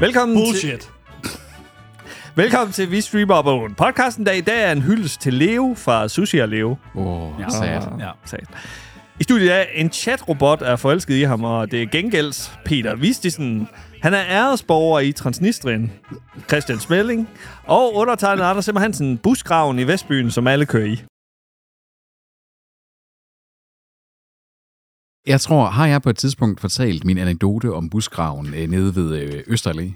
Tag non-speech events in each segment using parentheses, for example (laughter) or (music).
Velkommen Bullshit. Til, velkommen til Vi Streamer Up Podcasten, der i dag er en hyldest til Leo fra Sushi og Leo. Åh, oh, Ja. sad. Ja. Sat. I studiet er en chatrobot er forelsket i ham, og det er gengælds Peter Vistisen. Han er æresborger i Transnistrien. Christian Smelling. Og undertegnet Anders Simmer Hansen, busgraven i Vestbyen, som alle kører i. Jeg tror, har jeg på et tidspunkt fortalt min anekdote om busgraven øh, nede ved øh, Østerlæ?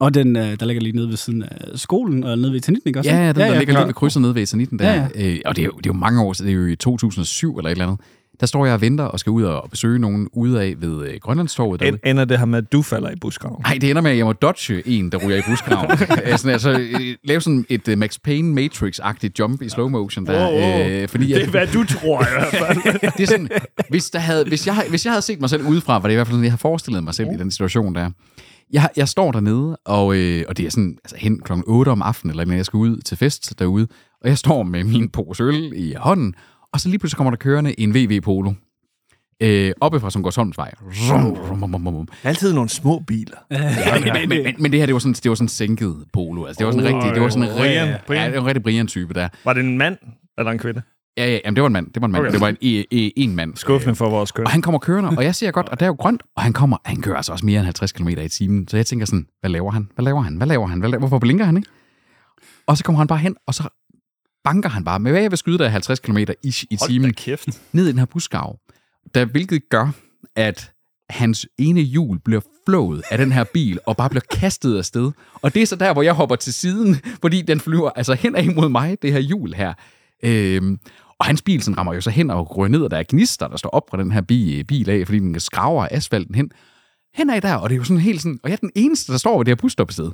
Og den, øh, der ligger lige nede ved siden af skolen, og nede ved Tanitten, ikke også? Ja, den, ja, der ligger klar. lige ved krydset nede ved Esanitten der. Ja, Øh, og det er, jo, det er jo mange år siden, det er jo i 2007 eller et eller andet. Der står jeg og venter og skal ud og besøge nogen ude af ved øh, Grønlandstorvet. derude. En, ender det her med, at du falder i busgraven? Nej, det ender med, at jeg må dodge en, der ryger i busgraven. (laughs) Øh, sådan, altså, øh, lave sådan et uh, Max Payne Matrix-agtigt jump i slow motion der. Wow, wow. Øh, fordi Det er, hvad du tror i hvert fald. (laughs) det er sådan, hvis, der havde, hvis, jeg, hvis jeg havde set mig selv udefra, var det i hvert fald sådan, jeg har forestillet mig selv i den situation der. Jeg, jeg står dernede, og, øh, og det er sådan altså hen klokken 8 om aftenen, eller når jeg skal ud til fest derude, og jeg står med min pose øl i hånden, og så lige pludselig kommer der kørende en VV Polo. Øh, oppe fra som går Solmsvej. Altid nogle små biler. men, men, men, men, det her, det var sådan, det var sådan sænket polo. Altså, det var sådan Oh, rigtig, det var sådan en Brian, rigtig, Brian. ja, det var en rigtig Brian-type der. Var det en mand eller en kvinde? Ja, ja, jamen, det var en mand. Det var en mand. Okay. Det var en, en, en, en mand. Skuffende for vores køn. Og han kommer kørende, og jeg ser godt, og der er jo grønt, og han kommer, han kører altså også mere end 50 km i timen. Så jeg tænker sådan, hvad laver han? Hvad laver han? Hvad laver han? Hvad laver, hvorfor blinker han ikke? Og så kommer han bare hen, og så banker han bare med, hvad jeg vil skyde der 50 km i, i timen ned i den her busgav. Der, hvilket gør, at hans ene hjul bliver flået af den her bil, og bare bliver kastet afsted. Og det er så der, hvor jeg hopper til siden, fordi den flyver altså hen imod mig, det her hjul her. Øhm, og hans bil sådan rammer jo så hen og rører ned, og der er gnister, der står op fra den her bil, bil af, fordi den skraver asfalten hen. Hen af der, og det er jo sådan helt sådan, og jeg er den eneste, der står ved det her busstoppested.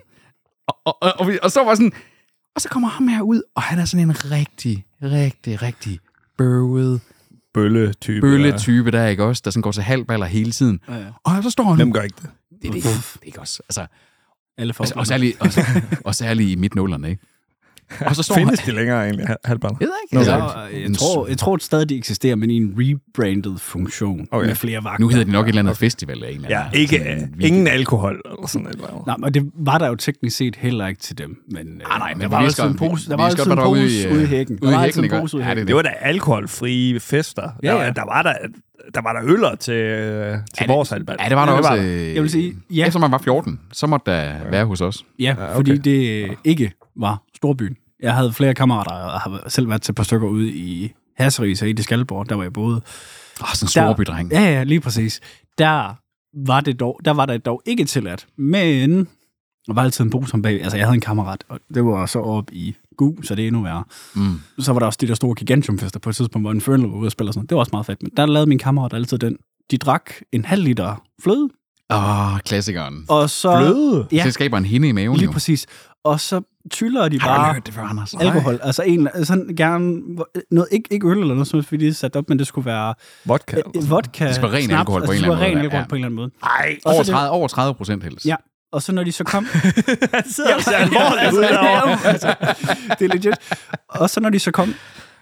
Og, og, og, og, og så var sådan, og så kommer ham her ud, og han er sådan en rigtig, rigtig, rigtig bøvet, Bølle-type. bølle-type der, ikke også? Der sådan går til halvballer hele tiden. Ja, ja. Og så står han... Hvem gør ikke det? Det, det, det, er ikke også. Altså, Alle folk. og, og, særligt, og, og særligt i midtnullerne, ikke? Og så står han... Findes de længere egentlig, hal- halvballer? Jeg ved ikke. Altså, Ja, jeg, tror, jeg tror at stadig, de eksisterer, men i en rebranded funktion Okay. med flere vagter. nu hedder det nok et eller andet festival af en eller Ja, anden. ikke, sådan øh, weekend. ingen alkohol eller sådan et eller andet. Nej, men det var der jo teknisk set heller ikke til dem. Men, Ah, nej, men der var altid en pose, der var altid en var pose ude i, øh, hækken. Der ude i var hækken, altid en pose ude i Ja, det hækken. Det var da alkoholfrie fester. Ja, Der, var- ja. der var der, der var der øller til, øh, til vores halvbal. Ja, det var der Ja, også. der. øh, Jeg vil sige, ja. Efter man var 14, så måtte der være hos os. Ja, okay. fordi det ikke var storbyen. Jeg havde flere kammerater, og har selv været til et par stykker ude i Hasseris og i det Skalborg, der var jeg boede. Åh, sådan en Der- storbydreng. Ja, ja, lige præcis. Der var det dog, der var det dog ikke tilladt, men der var altid en pose om bag. Altså, jeg havde en kammerat, og det var så op i Gu, så det er endnu værre. Mm. Så var der også de der store gigantiumfester på et tidspunkt, hvor en Infernal var ude og spille og sådan noget. Det var også meget fedt. Men der lavede min kammerat altid den. De drak en halv liter fløde, Åh, klassikeren. og så... Fløde? Ja, Det skaber en hinde i maven, lige jo. præcis. Og så tyller de Har du bare hørt det før, Anders? alkohol. Altså en, sådan gerne, noget, ikke, ikke øl eller noget, som fordi det er sat op, men det skulle være Vodka? øh, sådan vodka, Det skal være ren snaps, alkohol på altså, en eller skulle anden være ren måde, alkohol ja. på en eller anden måde. Ej, Over det- 30, over 30 procent helst. Ja, og så når de så kom... han sidder og ser alvorligt ud derovre. (laughs) altså, det er legit. Og så når de så kom,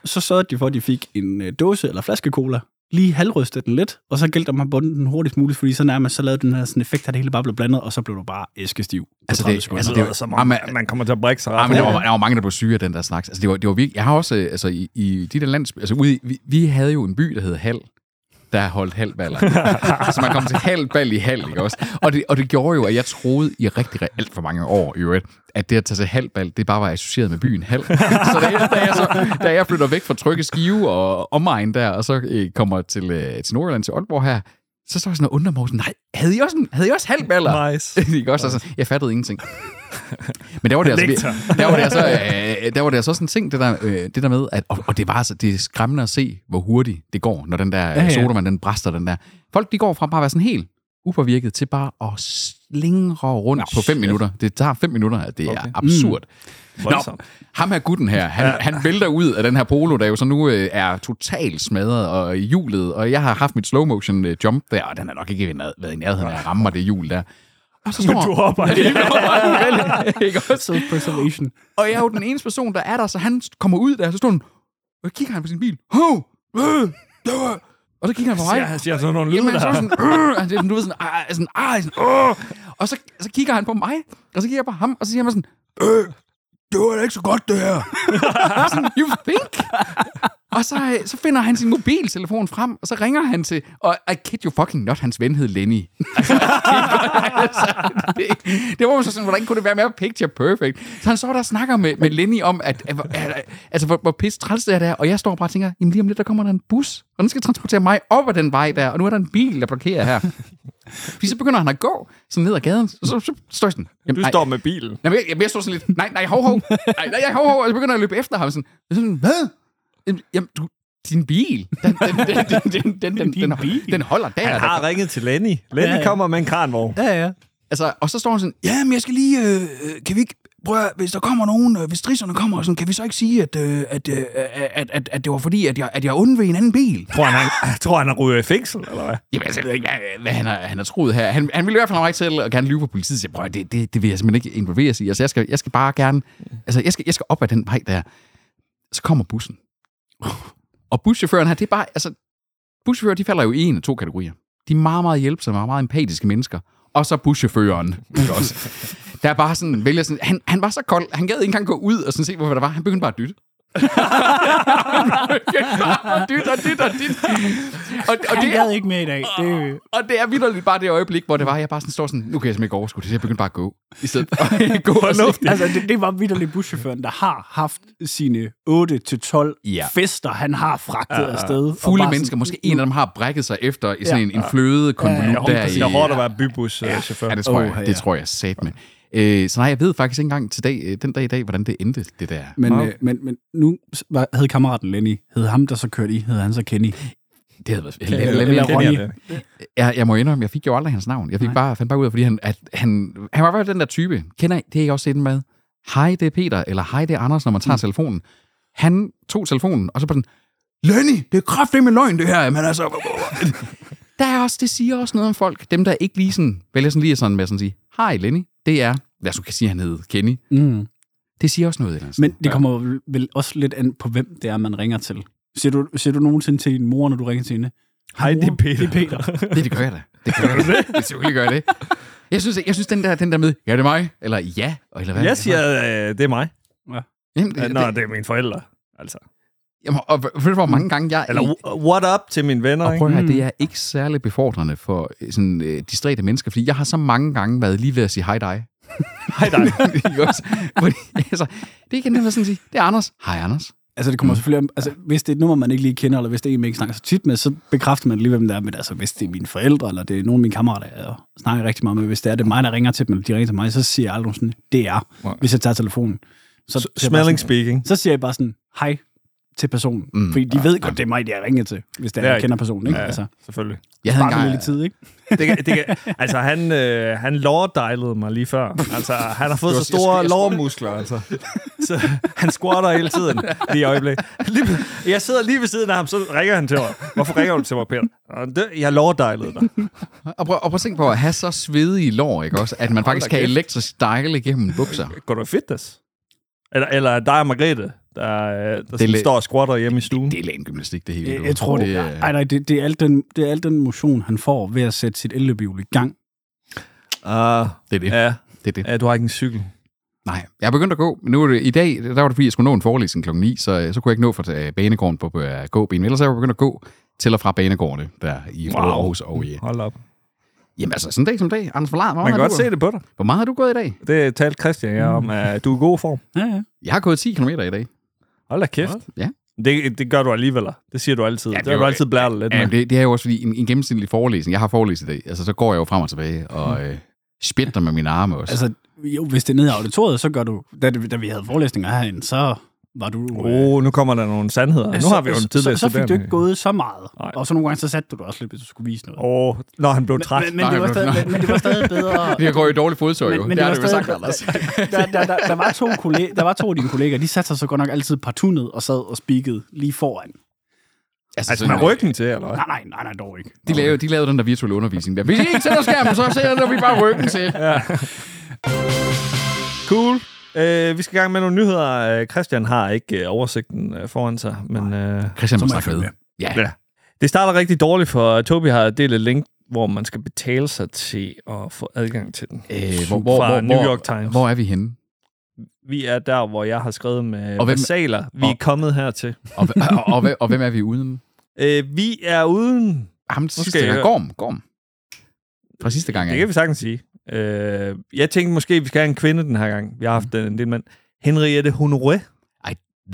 så sørgede de for, at de fik en øh, dåse eller flaske cola, lige halvrystede den lidt, og så gældte man bunden den hurtigst muligt, fordi så nærmest så lavede den her sådan effekt, at det hele bare blev blandet, og så blev du bare æskestiv. Altså, 30 det- sekunder. altså, Det som om, Jamen, at man kommer til at brække sig Ja, ret. men der var, der var mange, der blev syge af den der slags. Altså, det var, det var virkelig... Jeg har også, øh, altså, i, i de der lands... Altså, ude, vi, vi havde jo en by, der hed Hal, der holdt halvballer. (laughs) så altså, man kom til halvbal i halv, ikke også? Og det, og det gjorde jo, at jeg troede i rigtig, rigtig alt for mange år, i øvrigt, at det at tage til halvbal, det bare var associeret med byen halv. så da jeg, da jeg, så, da jeg flytter væk fra Trygge Skive og omegn der, og så øh, kommer til, øh, til Nordjylland, til Aalborg her, så står jeg sådan og undrer mig, nej, havde I også, en, havde I også halvballer? Nice. ikke også? Altså, jeg fattede ingenting. Men der var det altså, der var det altså, øh, der var det altså sådan en ting, det der, øh, det der med, at, og, og det var altså, det er skræmmende at se, hvor hurtigt det går, når den der ja, ja. ja. sodavand, den bræster den der. Folk, de går fra bare at være sådan helt upåvirket til bare at slingre rundt på fem minutter. Det tager fem minutter, at det okay. Okay. er absurd. Nå, Voldsomt. ham her gutten her, han, ja. han vælter ud af den her polo, der jo så nu øh, er totalt smadret og i hjulet, og jeg har haft mit slow motion øh, jump der, og den har nok ikke været været i nærheden af at ramme mig det hjul der. Og så (laughs) står (laughs) Du hopper Ja. (laughs) Ikke også? Self-preservation. Og jeg er jo den eneste person, der er der, så han kommer ud der, så står han, og kigger han på sin bil. Hov! Øh, der var, Og så kigger han på mig. Siger, han siger sådan nogle lyde Jamen, er der. sådan, øh, altså, du ved sådan, ah, sådan, ah, sådan, åh. Og så, så kigger han på mig, og så kigger jeg på ham, og så siger han sådan, øh, det var da ikke så godt, det her. (laughs) sådan, you think? og så, øh, så finder han sin mobiltelefon frem, og så ringer han til, og I kid you fucking not, hans ven hed Lenny. altså, (laughs) det, det var så sådan, hvordan kunne det være mere picture perfect? Så han står der og snakker med, med Lenny om, at, at, at, at altså, hvor, hvor pisse træls det er der, og jeg står bare og tænker, jamen lige om lidt, der kommer der en bus, og den skal transportere mig op ad den vej der, og nu er der en bil, der blokerer her. Fordi så begynder han at gå sådan ned ad gaden, og så, så står jeg sådan, jamen, Du står med bilen. Jamen, jeg, jeg, jeg står sådan lidt, nej, nej, hov, hov, nej, nej, hov, hov, og så begynder jeg at løbe efter ham, sådan, sådan hvad? Jamen, du, din bil, den, den, den, den, den, den, den, Din den, bil? den holder der. Han der har ringet til Lenny. Lenny Ja, ja. kommer med en kranvogn. Ja, ja. Altså, og så står han sådan, ja, men jeg skal lige, øh, øh, kan vi ikke, prøv at, hvis der kommer nogen, øh, hvis strisserne kommer, sådan, kan vi så ikke sige, at, øh, at, øh, at, at, at det var fordi, at jeg, at jeg undved en anden bil? Tror han, han, tror han, han ryger i fængsel, eller hvad? Jamen, altså, jeg ved ikke, hvad- hvad han har, han har troet her. Han, han ville i hvert fald have mig til at gerne lyve på politiet. Så jeg, prøv, at- det, det, det vil jeg simpelthen ikke involveres i. Altså, jeg skal, jeg skal bare gerne, altså, jeg skal, jeg skal op ad den vej der. Så kommer bussen. Og buschaufføren her, det er bare, altså, buschauffører, de falder jo i en af to kategorier. De er meget, meget hjælpsomme og meget empatiske mennesker. Og så buschaufføren. ikke også? Der er bare sådan, vælger sådan, han, han var så kold, han gad ikke engang gå ud og sådan se, hvorfor der var. Han begyndte bare at dytte. (laughs) Dytte og dytte og dytte. Og, og Han det, gad ikke med i dag. Det, og det er vidderligt bare det øjeblik, hvor det var, jeg bare sådan står sådan, nu kan jeg simpelthen ikke overskue det, så jeg begyndte bare at gå. I stedet for at (laughs) gå og altså, det, det var vidderligt buschaufføren, der har haft sine 8-12 Ja. fester, han har fragtet ja, afsted. Fulde mennesker, måske en af dem har brækket sig efter i sådan Ja. en, en fløde konvolut Ja, der i... Det er hårdt at være bybuschauffør. Ja, det tror jeg, ja. det tror jeg sat med. Øh, så nej, jeg ved faktisk ikke engang til dag, øh, den dag i dag, hvordan det endte, det der. Men, Nå. øh, men, men nu var, havde kammeraten Lenny, hed ham, der så kørte i, hed han så Kenny. Det havde været Eller- eller, eller Ronny. jeg, jeg må indrømme, jeg fik jo aldrig hans navn. Jeg fik Nej. bare, fandt bare ud af, fordi han, at han, han var bare den der type. Kender I, det er I også set med. Hej, det er Peter, eller hej, det er Anders, når man tager mm. telefonen. Han tog telefonen, og så bare sådan, Lenny, det er kraftigt med løgn, det her, men altså... (laughs) der er også, det siger også noget om folk. Dem, der ikke lige sådan, vælger sådan lige sådan med sådan at sige, hej Lenny, det er, lad os kan sige, han hed Kenny. Mm. Det siger også noget. Eller Men det kommer vel- vel også lidt an på, hvem det er, man ringer til. Siger du, siger du nogensinde til din mor, når du ringer til hende? Hej, det er Peter. Det er Peter. (laughs) Det, det gør jeg da. Det gør jeg da. (laughs) Det selvfølgelig gør jeg det. Jeg synes, jeg synes den, der, den der med, ja, det er mig, eller ja, eller hvad? Jeg siger, øh, det er mig. Jamen, Ja, det, Nå, det, det er mine forældre. Altså. Jamen, og ved du, hvor mange gange jeg... Eller what up til mine venner, og prøv at høre, det er ikke særlig befordrende for øh, sådan øh, distræte mennesker, fordi jeg har så mange gange været lige ved at sige hej dig. Hej dig. (laughs) Fordi, altså, det er ikke nemt sådan sige, det er Anders. Hej Anders. Altså, det kommer selvfølgelig om, altså, hvis det er et nummer, man ikke lige kender, eller hvis det er en, man ikke snakker så tit med, så bekræfter man lige, hvem det er. Men altså, hvis det er mine forældre, eller det er nogle af mine kammerater, jeg snakker rigtig meget med, hvis det er det er mig, der ringer til dem, eller de ringer til mig, så siger jeg aldrig sådan, det er, hvis jeg tager telefonen. Så, bare Smelling sådan, speaking. så siger jeg bare sådan, hej til personen. Mm. Fordi de ved godt, det er mig, de har ringet til, hvis det er, Ja, jeg kender personen. Ikke? Ja, Altså, selvfølgelig. Jeg havde engang, lidt tid, ikke? (laughs) Det kan, det kan, (laughs) altså, han, øh, han lårdejlede mig lige før. Altså, han har fået så store lårmuskler, altså. (laughs) Så han squatter hele tiden, lige i øjeblik. Lige, jeg sidder lige ved siden af ham, så ringer han til mig. Hvorfor ringer du til mig, Peter? "Nå, Det, jeg lårdejlede dig. og, prøv, og prøv at tænke på at have så svedige lår, ikke også? At man faktisk kan elektrisk dejle igennem bukser. Går du i fitness? Eller, eller dig og Margrethe, der, øh, der Det er det la- står og squatter hjemme i stuen. Det er lægen gymnastik, det hele. Jeg, du. jeg tror, det, det det, er- nej, nej, det, det, er alt den, det er alt den motion, han får ved at sætte sit elløbehjul i gang. Ah, det er det. ja. det, er det. ja, du har ikke en cykel. Nej, jeg er begyndt at gå. Men nu er det, i dag, der var det fordi, jeg skulle nå en forelæsning klokken 9, så, så kunne jeg ikke nå fra øh, banegården på uh, gåben. Ellers er jeg begyndt at gå til og fra banegårdene der i Wow. Aarhus og i... Hold op. Jamen altså, sådan en dag som dag. Anders Forlad, hvor Man kan godt har se du, det på dig. Hvor meget har du gået i dag? Det talte Christian jeg om, at du er i god form. Ja, ja. Jeg har gået 10 km i dag. Hold da kæft. Ja. Det, det gør du alligevel. Det siger du altid. Ja, det det har er du altid blæret lidt Ja, med. men det, det er jo også fordi, en, en gennemsnitlig forelæsning, jeg har forelæst i dag, altså så går jeg jo frem og tilbage og øh, spætter med mine arme også. Altså, Altså, jo, hvis det er nede i auditoriet, så gør du... Da, da vi havde forelæsninger herinde, så var du... Åh, oh, nu kommer der nogle sandheder. Nu har vi jo en tidligere så, så fik du ikke gået så meget. Nej. Og så nogle gange, så satte du dig også lidt, hvis du skulle vise noget. Åh, oh, når han blev træt. men, men, det var stadig, men, men det var stadig (laughs) bedre... jeg går i dårlig fodtøj, jo. men, men det det har var stadig, sagt, Anders. (laughs) der, der, der, der, var to kollega, der var to af dine kolleger, de satte sig så godt nok altid partout ned og sad og speakede lige foran. Altså, altså, med ryggen til, eller hvad? Nej, nej, nej, nej, dog ikke. de, lavede, de lavede den der virtuelle undervisning der. Hvis I ikke sætter skærmen, så sætter vi bare ryggen til. Cool. Uh, vi skal i gang med nogle nyheder. Uh, Christian har ikke uh, oversigten uh, foran sig, men uh, Christian må snakke med. Ja. ja. Det starter rigtig dårligt, for Tobi har delt et link, hvor man skal betale sig til at få adgang til den. Øh, hvor, hvor, Fra hvor, New hvor, York Times. Hvor er vi henne? Vi er der, hvor jeg har skrevet med Og hvem- versaler. Vi er og- kommet hertil. Og, og, og, og, og hvem er vi uden? (laughs) Øh, vi er uden... Ham sidste gang. Gorm, Gorm. Fra sidste gang. Det kan vi sagtens sige. Øh, jeg tænkte måske, vi skal have en kvinde den her gang. Vi har haft en del mand. Henriette Honoré.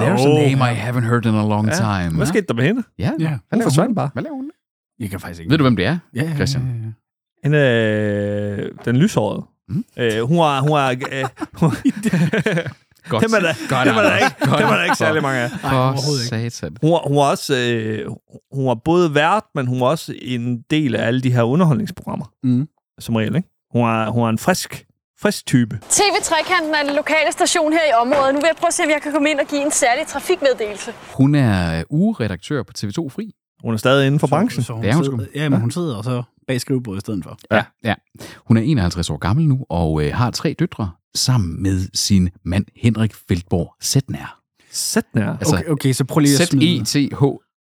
There's Åh. a name I haven't heard in a long Ja. time. Hvad skete der med hende? Ja, Ja. Hvad Hun forsvandt bare. Hvad laver hun? Jeg kan faktisk ikke. Ved du, hvem det er? Ja, ja, ja, Christian? Ja, ja. Hende, øh, den lyshårede. Mm. Øh, hun var... Hun var øh, hun, (laughs) Godt. dem er der, Godt, dem er der ikke, Godt. dem er der ikke særlig mange af. For satan. Hun var, hun var også... Øh, hun var både vært, men hun var også en del af alle de her underholdningsprogrammer. Mm. Som regel, ikke? Hun var, hun var en frisk, frisk type. TV-trekanten er den lokale station her i området. Nu vil jeg prøve at se, om jeg kan komme ind og give en særlig trafikmeddelelse. Hun er ugeredaktør på TV2 Fri. Hun er stadig inden for branchen. Så, så hun Det er hun sidder, sgu. ja, men hun sidder og så bag skrivebordet i stedet for. Ja. ja. Hun er 51 år gammel nu, og øh, har tre døtre, sammen med sin mand Henrik Feldborg Sætnær. Sæt nær. Altså, Okay, okay, så prøv lige at smide...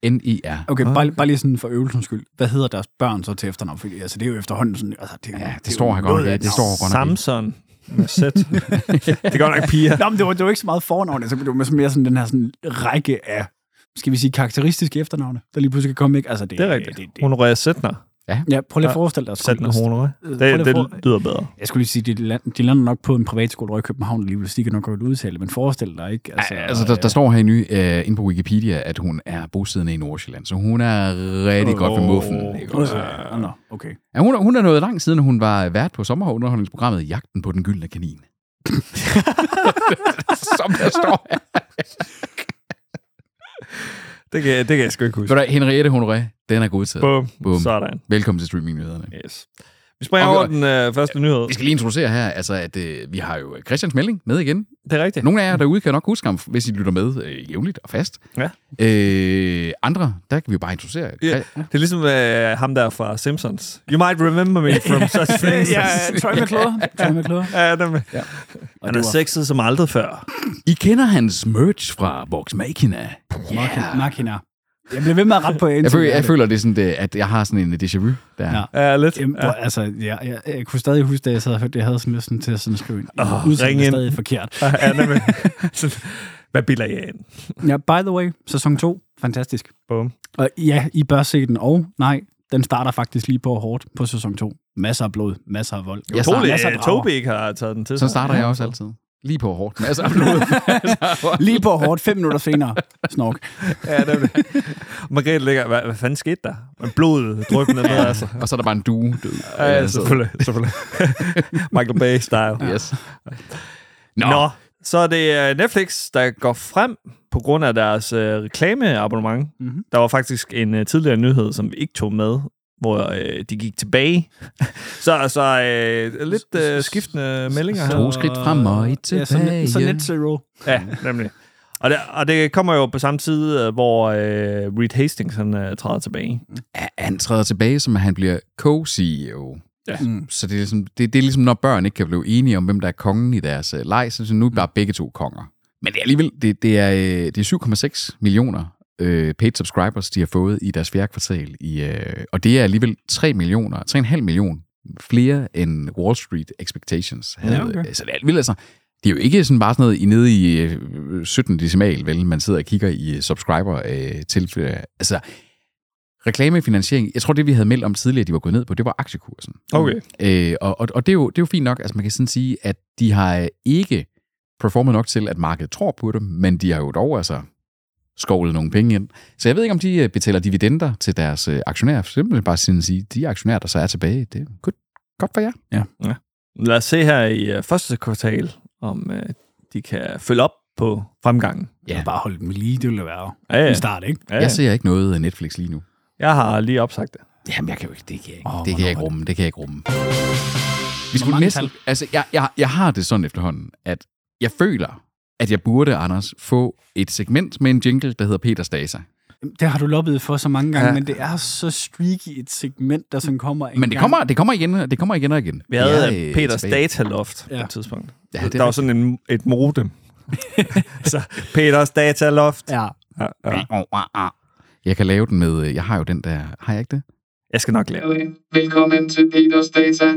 Z-E-T-H-N-I-R. Okay, bare, bare lige sådan for øvelsens skyld. Hvad hedder deres børn så til efternavn? Fordi altså, det er jo efterhånden sådan... Altså, det, Ja, det er står her godt Ja, et det står godt. Samson med sæt. (laughs) det er godt nok piger. Nå, men det var, det var ikke så meget fornavn, altså, det var mere sådan den her sådan række af, skal vi sige, karakteristiske efternavne, der lige pludselig kan komme, ikke? Altså, det, Det er rigtigt. Det, det, Honoré Sætner. Ja, prøv lige at Ja. forestille dig. Sætner skole- Honoré. Prøv Det, at for- det lyder bedre. Jeg skulle lige sige, de, land, de lander nok på en privatskole over i København alligevel, så de kan nok godt udtale, men forestil dig, ikke? Altså, altså der, der står her i ny, øh, inde på Wikipedia, at hun er bosiddende i Nordsjælland, så hun er rigtig godt ved muffen. Ikke? uh, nå, okay. Ja, hun, er- hun er nået langt siden, hun var vært på sommerunderholdningsprogrammet Jagten på den gyldne kanin. (laughs) Som der står her. Det kan, det kan jeg sgu ikke huske. Ved du, Henriette Honoré, den er godtaget. Bum. Bum. Sådan. Velkommen til streamingnyhederne. Yes. Vi springer Og- over den øh, første nyhed. Vi skal lige introducere her, altså, at øh, vi har jo Christians melding med igen. Det er rigtigt. Nogle af jer derude kan nok huske ham, hvis I lytter med øh, jævnligt og fast. Ja. Øh, andre, der kan vi jo bare introducere. Ja, det er ligesom øh, ham der fra Simpsons. You might remember me from (laughs) such things. ja, Troy McClure. Troy McClure. ja, dem. (laughs) Og Han er var sexet som aldrig før. I kender hans merch fra Vox Machina. Machina. Machina. Jeg bliver ved med at rette på Jeg føler, jeg føler det er sådan, det, at jeg har sådan en déjà vu der. Ja. Ja, lidt. Jamen, Ja. altså, jeg, jeg, jeg, kunne stadig huske, da jeg sad og hørte jeg havde sådan lysten til at sådan skrive en oh, ind. stadig forkert. Ja, nemlig. (laughs) Hvad bilder jeg ind? Ja, by the way, sæson 2, fantastisk. Bum. Og ja, I bør se den, og nej, den starter faktisk lige på hårdt på sæson 2. Masser af blod, masser af vold. Jeg starter- masser af at drager. Tobi ikke har taget den til Så starter jeg også altid. Lige på hårdt. Masser af blod. (laughs) Lige på hårdt, fem minutter senere. Snork. Ja, nemlig. Margrethe ligger, hvad, hvad fanden skete der? Men blodet dryppende ned, altså. Og så er der bare en due død. Ja, ja, selvfølgelig. selvfølgelig. (laughs) Michael Bay-style. Yes. Nå. Nå, så er det øh, Netflix, der går frem på grund af deres øh, reklameabonnement. Mhm. Der var faktisk en øh, tidligere nyhed, som vi ikke tog med, hvor øh, de gik tilbage. (laughs) så så øh, lidt øh, skiftende meldinger her. To skridt frem og et Ja, så, tilbage. net, så net zero. Ja, nemlig. Og det, og det kommer jo på samme tid, øh, hvor øh, Reed Hastings han, øh, træder tilbage. Ja, han træder tilbage, som at han bliver co-CEO. Ja. Mm. Så det er, ligesom, det, det er ligesom, når børn ikke kan blive enige om, hvem der er kongen i deres uh, leg, så nu er bare begge to konger. Men det er alligevel, det, det er, øh, det er 7,6 millioner øh, paid subscribers, de har fået i deres fjerde kvartal. I, øh, og det er alligevel 3 millioner, 3,5 millioner flere end Wall Street Expectations havde. Ja, okay. Så det er alligevel altså, det er jo ikke sådan bare sådan noget i nede i øh, 17 decimal, vel, man sidder og kigger i øh, subscriber øh, tilfælde. Altså, reklamefinansiering, jeg tror det vi havde meldt om tidligere, de var gået ned på, det var aktiekursen. Okay. Øh, og og, og det, er jo, det er jo fint nok, altså man kan sådan sige, at de har øh, ikke performet nok til, at markedet tror på dem, men de har jo dog altså skovlet nogle penge ind. Så jeg ved ikke, om de øh, betaler dividender til deres øh, aktionærer. Simpelthen bare sådan at sige, de aktionærer, der så er tilbage, det er godt, godt for jer. Lad os se her i øh, første kvartal, om de kan følge op på fremgangen. Ja. Bare holde dem lige, det ville være Ja, ja. en start, ikke? Ja, ja. Jeg ser ikke noget af Netflix lige nu. Jeg har lige opsagt det. Jamen, jeg kan jo ikke, det kan jeg ikke, oh, det kan jeg ikke rumme, det kan jeg ikke rumme. Vi skulle næsten, altså, jeg, jeg, jeg har det sådan efterhånden, at jeg føler, at jeg burde, Anders, få et segment med en jingle, der hedder Peter Stasa. Det har du lobbet for så mange gange, Ja. men det er så streaky et segment, der sådan kommer en Men det gang. kommer, det kommer igen, det kommer igen og igen. Vi havde ja, øh, Peters tilbage. dataloft ja. På et tidspunkt. Ja, Ja, det er der var sådan en, et modem. (laughs) så Peters dataloft. Ja. Ja, ja. Jeg kan lave den med... øh, Jeg har jo den der... Har jeg ikke det? Jeg skal nok lave. Velkommen til Peters Data.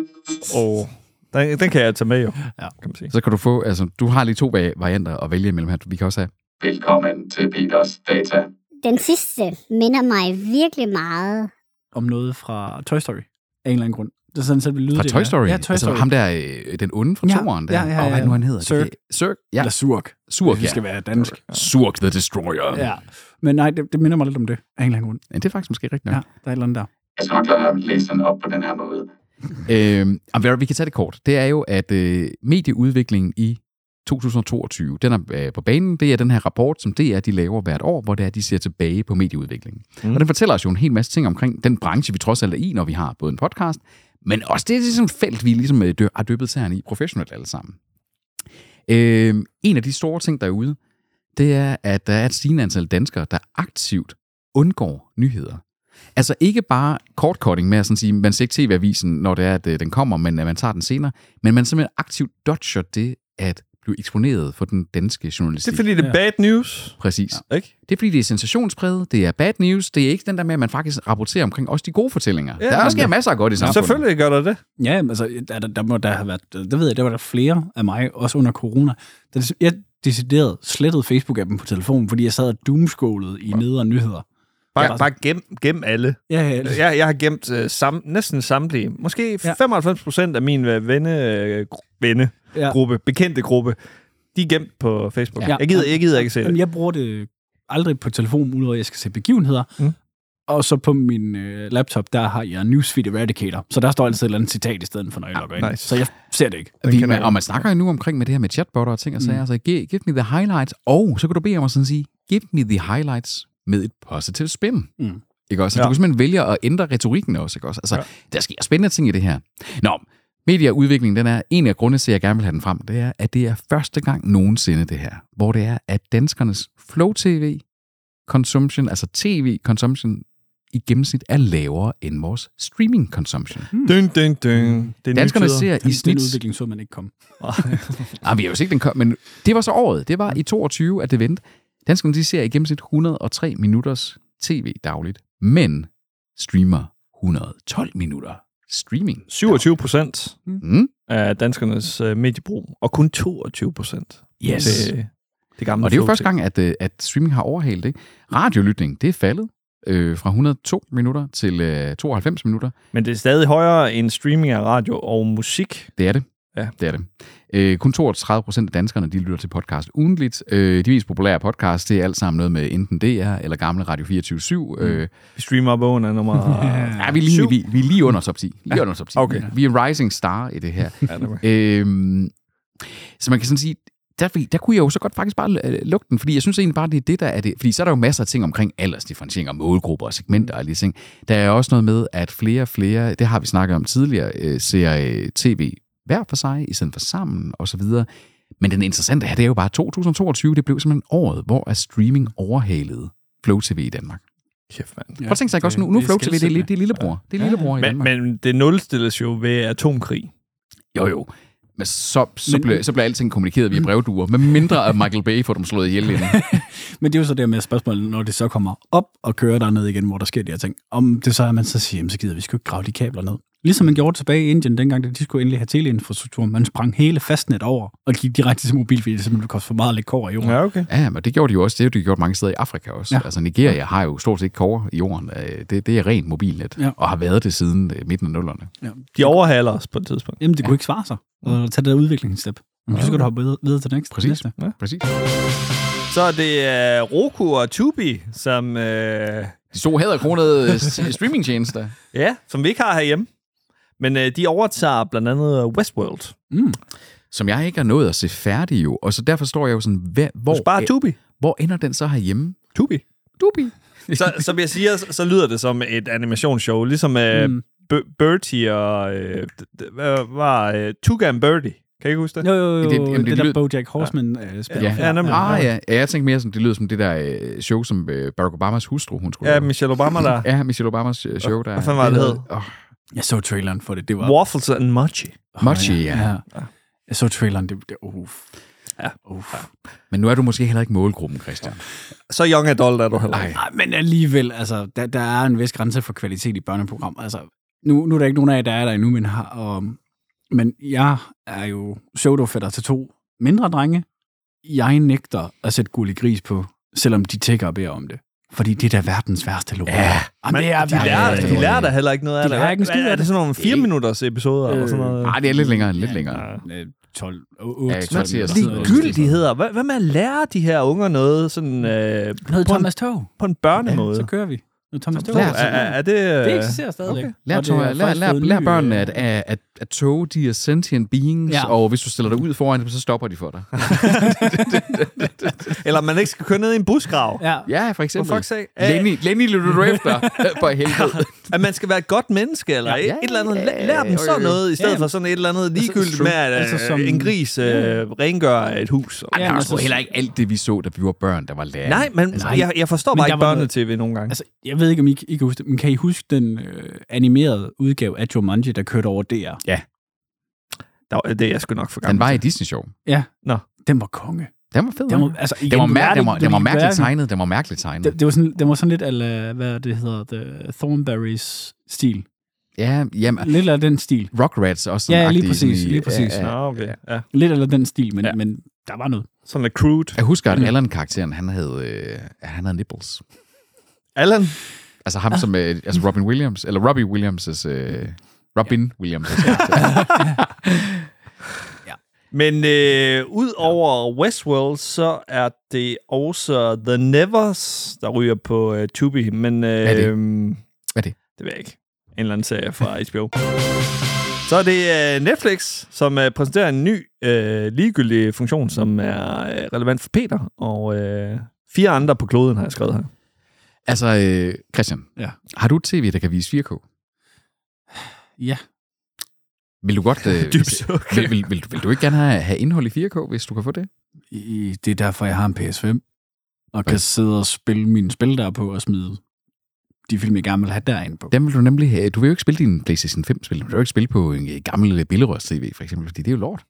Oh, den, den kan jeg tage med jo, Ja. kan man sige. Så kan du få... Altså, du har lige to va- varianter at vælge imellem her. Vi kan også have... Velkommen til Peters Data. Den sidste minder mig virkelig meget. Om noget fra Toy Story. Af en eller anden grund. Det er sådan, så vil lyde Fra det Toy. Story. Ja, Toy altså, Story. ham der, øh, den onde fra Ja, toeren der. ja, ja, Og hvad ja. nu han hedder? Det kan- Cirque. Ja, Eller Surk. Surk, Det ja. skal være dansk. Surk the Destroyer. Ja. Men nej, det, det minder mig lidt om det. Af en eller anden grund. Ja, det er faktisk måske rigtigt nok. Ja, der er et eller andet der. Jeg skal nok lade at læse den op på den her måde. (laughs) Øh, vi kan tage det kort. Det er jo, at øh, medieudviklingen i 2022, den er øh, på banen. Det er den her rapport, som DR de laver hvert år, hvor det er, de ser tilbage på medieudviklingen. Mm. Og den fortæller os jo en hel masse ting omkring den branche, vi trods alt er i, når vi har både en podcast, men også det er ligesom felt, vi ligesom øh, har dyppet særligt i professionelt alle sammen. Øh, en af de store ting derude, det er, at der er et stigende antal danskere, der aktivt undgår nyheder. Altså ikke bare kortcutting med at sådan sige, man ser ikke tv-avisen, når det er, at øh, den kommer, men at man tager den senere, men man simpelthen aktivt dodger det at blive eksponeret for den danske Det journalistik. er fordi, det er bad news. Præcis. Ja. Ikke? Det er fordi, det er sensationspræget, det er bad news, det er ikke den der med, at man faktisk rapporterer omkring også de gode fortællinger. Ja, Ja, der men sker det- masser af godt i samfundet. Selvfølgelig gør der det. Ja, altså, der, der, der, må der have været, det ved jeg, der var der flere af mig, også under corona. Der, jeg decideret slettede Facebook-appen på telefonen, fordi jeg sad og doomscrollede i nedre nyheder. Bare, Ja. bare gem, gem alle. Ja, ja, ja. Jeg, jeg har gemt uh, sam, næsten samtlige. Måske Ja. 95 procent af min uh, venne, uh, venne Ja. gruppe, bekendte gruppe, de er gemt på Facebook. Ja. Jeg, gider, jeg gider ikke se Jamen, det. jeg bruger det aldrig på telefonen, udover at jeg skal se begivenheder. Mm. Og så på min øh, laptop, der har jeg Newsfeed Eradicator. Så der står altid et eller andet citat i stedet for, når jeg Ja, logger ind. nice. Så jeg ser det ikke. Vi, man, og man snakker jo nu omkring med det her med chatbotter og ting og sager. Mm. Så give, give me the highlights. Og så kan du bede om at sådan sige, give me the highlights med et positive spin. Mm. Ikke også? Så Ja. du kan simpelthen vælge at ændre retorikken også. Ikke også? Altså, Ja. der sker spændende ting i det her. Nå, medieudviklingen, den er en af grundene til, at jeg gerne vil have den frem. Det er, at det er første gang nogensinde det her, hvor det er, at danskernes Flow TV consumption, altså TV consumption, i gennemsnit er lavere end vores streaming consumption. Dun, dun, dun. Det er Danskerne ser i Den, den snit udvikling så man ikke komme. (laughs) Ah, vi har jo set den kom, men det var så året. Det var i 22, at det vendte. Danskerne de ser i gennemsnit 103 minutters tv dagligt, men streamer 112 minutter streaming. 27 procent Mm? af danskernes uh, mediebrug, og kun 22 procent Yes. til det gamle Og det er jo første gang, at, øh, at streaming har overhalet det. Radiolytning, det er faldet øh, fra 102 minutter til øh, 92 minutter. Men det er stadig højere end streaming af radio og musik. Det er det. Ja. Det er det. Øh, kun 32 procent af danskerne, de lytter til podcast ugentligt. Øh, de mest populære podcast, det er alt sammen noget med enten DR eller gamle Radio 24 mm. øh, Vi streamer bogen af nummer (laughs) Ja, vi er lige, vi, vi er lige under top 10. Lige ja. under top 10. Okay. Vi er rising star i det her. (laughs) Ja, det øhm, så man kan sådan sige, der, der kunne jeg jo så godt faktisk bare øh, lukke den, fordi jeg synes egentlig bare, det er det, der er det. Fordi så er der jo masser af ting omkring aldersdifferentiering og målgrupper og segmenter og alle de ting. Der er også noget med, at flere og flere, det har vi snakket om tidligere, øh, ser øh, tv hver for sig, i stedet for sammen og så videre. Men den interessante her, det er jo bare 2022, det blev simpelthen året, hvor er streaming overhalede Flow TV i Danmark. Kæft, mand. Prøv at tænke sig ikke også nu, nu er Flow TV, det er, det er lillebror. Det er lillebror i Men, Danmark. men det nulstilles jo ved atomkrig. Jo, jo. Men så, så, Men- bliver, så bliver alting kommunikeret via brevduer. Med mindre at Michael Bay får dem slået ihjel inden. (laughs) Men det er jo så det med spørgsmålet, når det så kommer op og kører derned igen, hvor der sker de her ting. Om det så er, at man så siger, jamen, så gider vi sgu ikke grave de kabler ned. Ligesom man gjorde tilbage i Indien, dengang de skulle endelig have teleinfrastruktur. Man sprang hele fastnet over og gik direkte til mobil, fordi det simpelthen koster for meget at lægge kår i jorden. Ja, okay. Ja, men det gjorde de jo også. Det har de gjort mange steder i Afrika også. Ja. Ja. Altså Nigeria har jo stort set ikke kover i jorden. Øh, Det, det er rent mobilnet. Ja. Og har været det siden øh, midten af nullerne. Ja. De overhaler os på et tidspunkt. Jamen, det kunne ikke svare sig at tage det der udviklingsstep. Men så skal du hoppe videre, videre til næste. Præcis. næste. Præcis. Så er det uh, Roku og Tubi, som, uh, De to hæderkronede streamingtjenester. (laughs) ja, som vi ikke har herhjemme. Men uh, de overtager blandt andet Westworld. Mm. Som jeg ikke har nået at se færdig jo. Og så derfor står jeg jo sådan, hvad, hvor, sparer øh, Tubi. hvor ender den så herhjemme? Tubi. Dubi. Så, som jeg siger, så, lyder det som et animationsshow. Ligesom uh, Mm. mm. Bertie og... Uh, hvad var uh, Tuga and Birdie. Kan I ikke huske det? Jo, jo, jo. Det- jamen, det, det der lyder- Bojack Horseman ja. spiller. Ja, Ja, nemlig. Ah, ja. ja. Jeg tænkte mere sådan, det lyder som det der øh, show, som øh, Barack Obamas hustru, hun skulle Ja, lave. Michelle Obama der. Ja, Michelle Obamas øh, show, der Hvad fanden var det, det hed? Oh, Jeg så traileren for det. Det var... Waffles and Mochi. Mochi, ja. Jeg så traileren. Det, det, uh. Men nu er du måske heller ikke målgruppen, Christian. Så young adult er du heller ikke. Nej, men alligevel, altså, der, der er en vis grænse for kvalitet i børneprogram. Altså, nu, nu er der ikke nogen af jer, der er der endnu, men, har, og, men jeg er jo pseudofætter til to mindre drenge. Jeg nægter at sætte gullig gris på, selvom de tækker og beder om det. Fordi det er da verdens værste lort. Ja, Jamen, det er De lærer, de lærer da heller ikke noget af De det. lærer ikke en skid Er det sådan nogle fire minutters episoder? Øh, og sådan noget? Nej, det er lidt længere, lidt længere. Øh, 12, 8, Ja, 12, kvarter, sådan noget. Ligegyldigheder. Hvad, hvad med at lære de her unger noget sådan, øh, Noget på, en, Thomas Tog. på en børnemåde? Så kører vi. Noget Thomas Tog. er, Lær- er, er det... øh, Det eksisterer stadigvæk. Okay. Lær, det er lær, lær, lær, børnene, øh, at, at, at, at tog, de er sentient beings, Ja. og hvis du stiller dig ud foran dem, så stopper de for dig. (laughs) (laughs) Eller man ikke skal køre ned i en busgrav. Ja. Ja, for For eksempel. fuck's sake. Lenny, Lenny lytter du efter, (laughs) for helvede. At man skal være et godt menneske, eller Ja. et, et eller andet. Lær, lær dem sådan noget, i stedet Ja. for sådan et eller andet ligegyldigt true. med, at Altså, altså, som- en gris øh, rengør et hus. Ja, ja, men men så- heller ikke alt det, vi så, da vi var børn, der var lærer. Nej, men Nej. jeg, jeg forstår bare ikke var børnetv nogle gange. Altså, jeg ved ikke, om I, I kan huske det, men kan I huske den øh, animerede udgave af Jumanji, der kørte over DR? Der, det er jeg sgu nok for Den gammel var i. Disney Show. Ja. Nå. Den var konge. Den var fed. Den Den var, altså, igen, den var, mær- den var, det- den var mærkeligt tegnet. Den var mærkeligt tegnet. Det, det, var sådan, den var sådan lidt, eller, hvad det hedder, The Thornberrys stil. Ja, jamen, Lidt af den stil. Rugrats også. sådan Ja, lige præcis, i- lige præcis. Ja, Nå, ja. okay. Ja. Lidt af den stil, men, Ja. ja. men der var noget. Sådan lidt crude. Jeg husker, at Mm. Alan-karakteren, han havde, øh, han havde nipples. Allan? Altså ham som, øh, altså Robin Williams, eller Robbie Williams' øh, Robin Williams' (laughs) Men øh, ud over Westworld, så er det også The Nevers, der ryger på øh, Tubi. Men, øh, er det? Hvad er det? Det ved jeg ikke. En eller anden serie fra HBO. Så er det øh, Netflix, som øh, præsenterer en ny øh, ligegyldig funktion, som er øh, relevant for Peter. Og øh, fire andre på kloden har jeg skrevet her. Altså, øh, Christian, Ja. har du et tv, der kan vise 4K? Ja. Vil du godt... (laughs) Øh, suk. vil, vil, vil, vil, du ikke gerne have, have indhold i 4K, hvis du kan få det? I, det er derfor, jeg har en PS5. Og kan sidde og spille mine spil der på og smide de film, jeg gerne vil have derinde på. Dem vil du nemlig have. Du vil jo ikke spille din PlayStation 5-spil. Du vil jo ikke spille på en øh, gammel billedrørs-tv, for eksempel, fordi det er jo lort.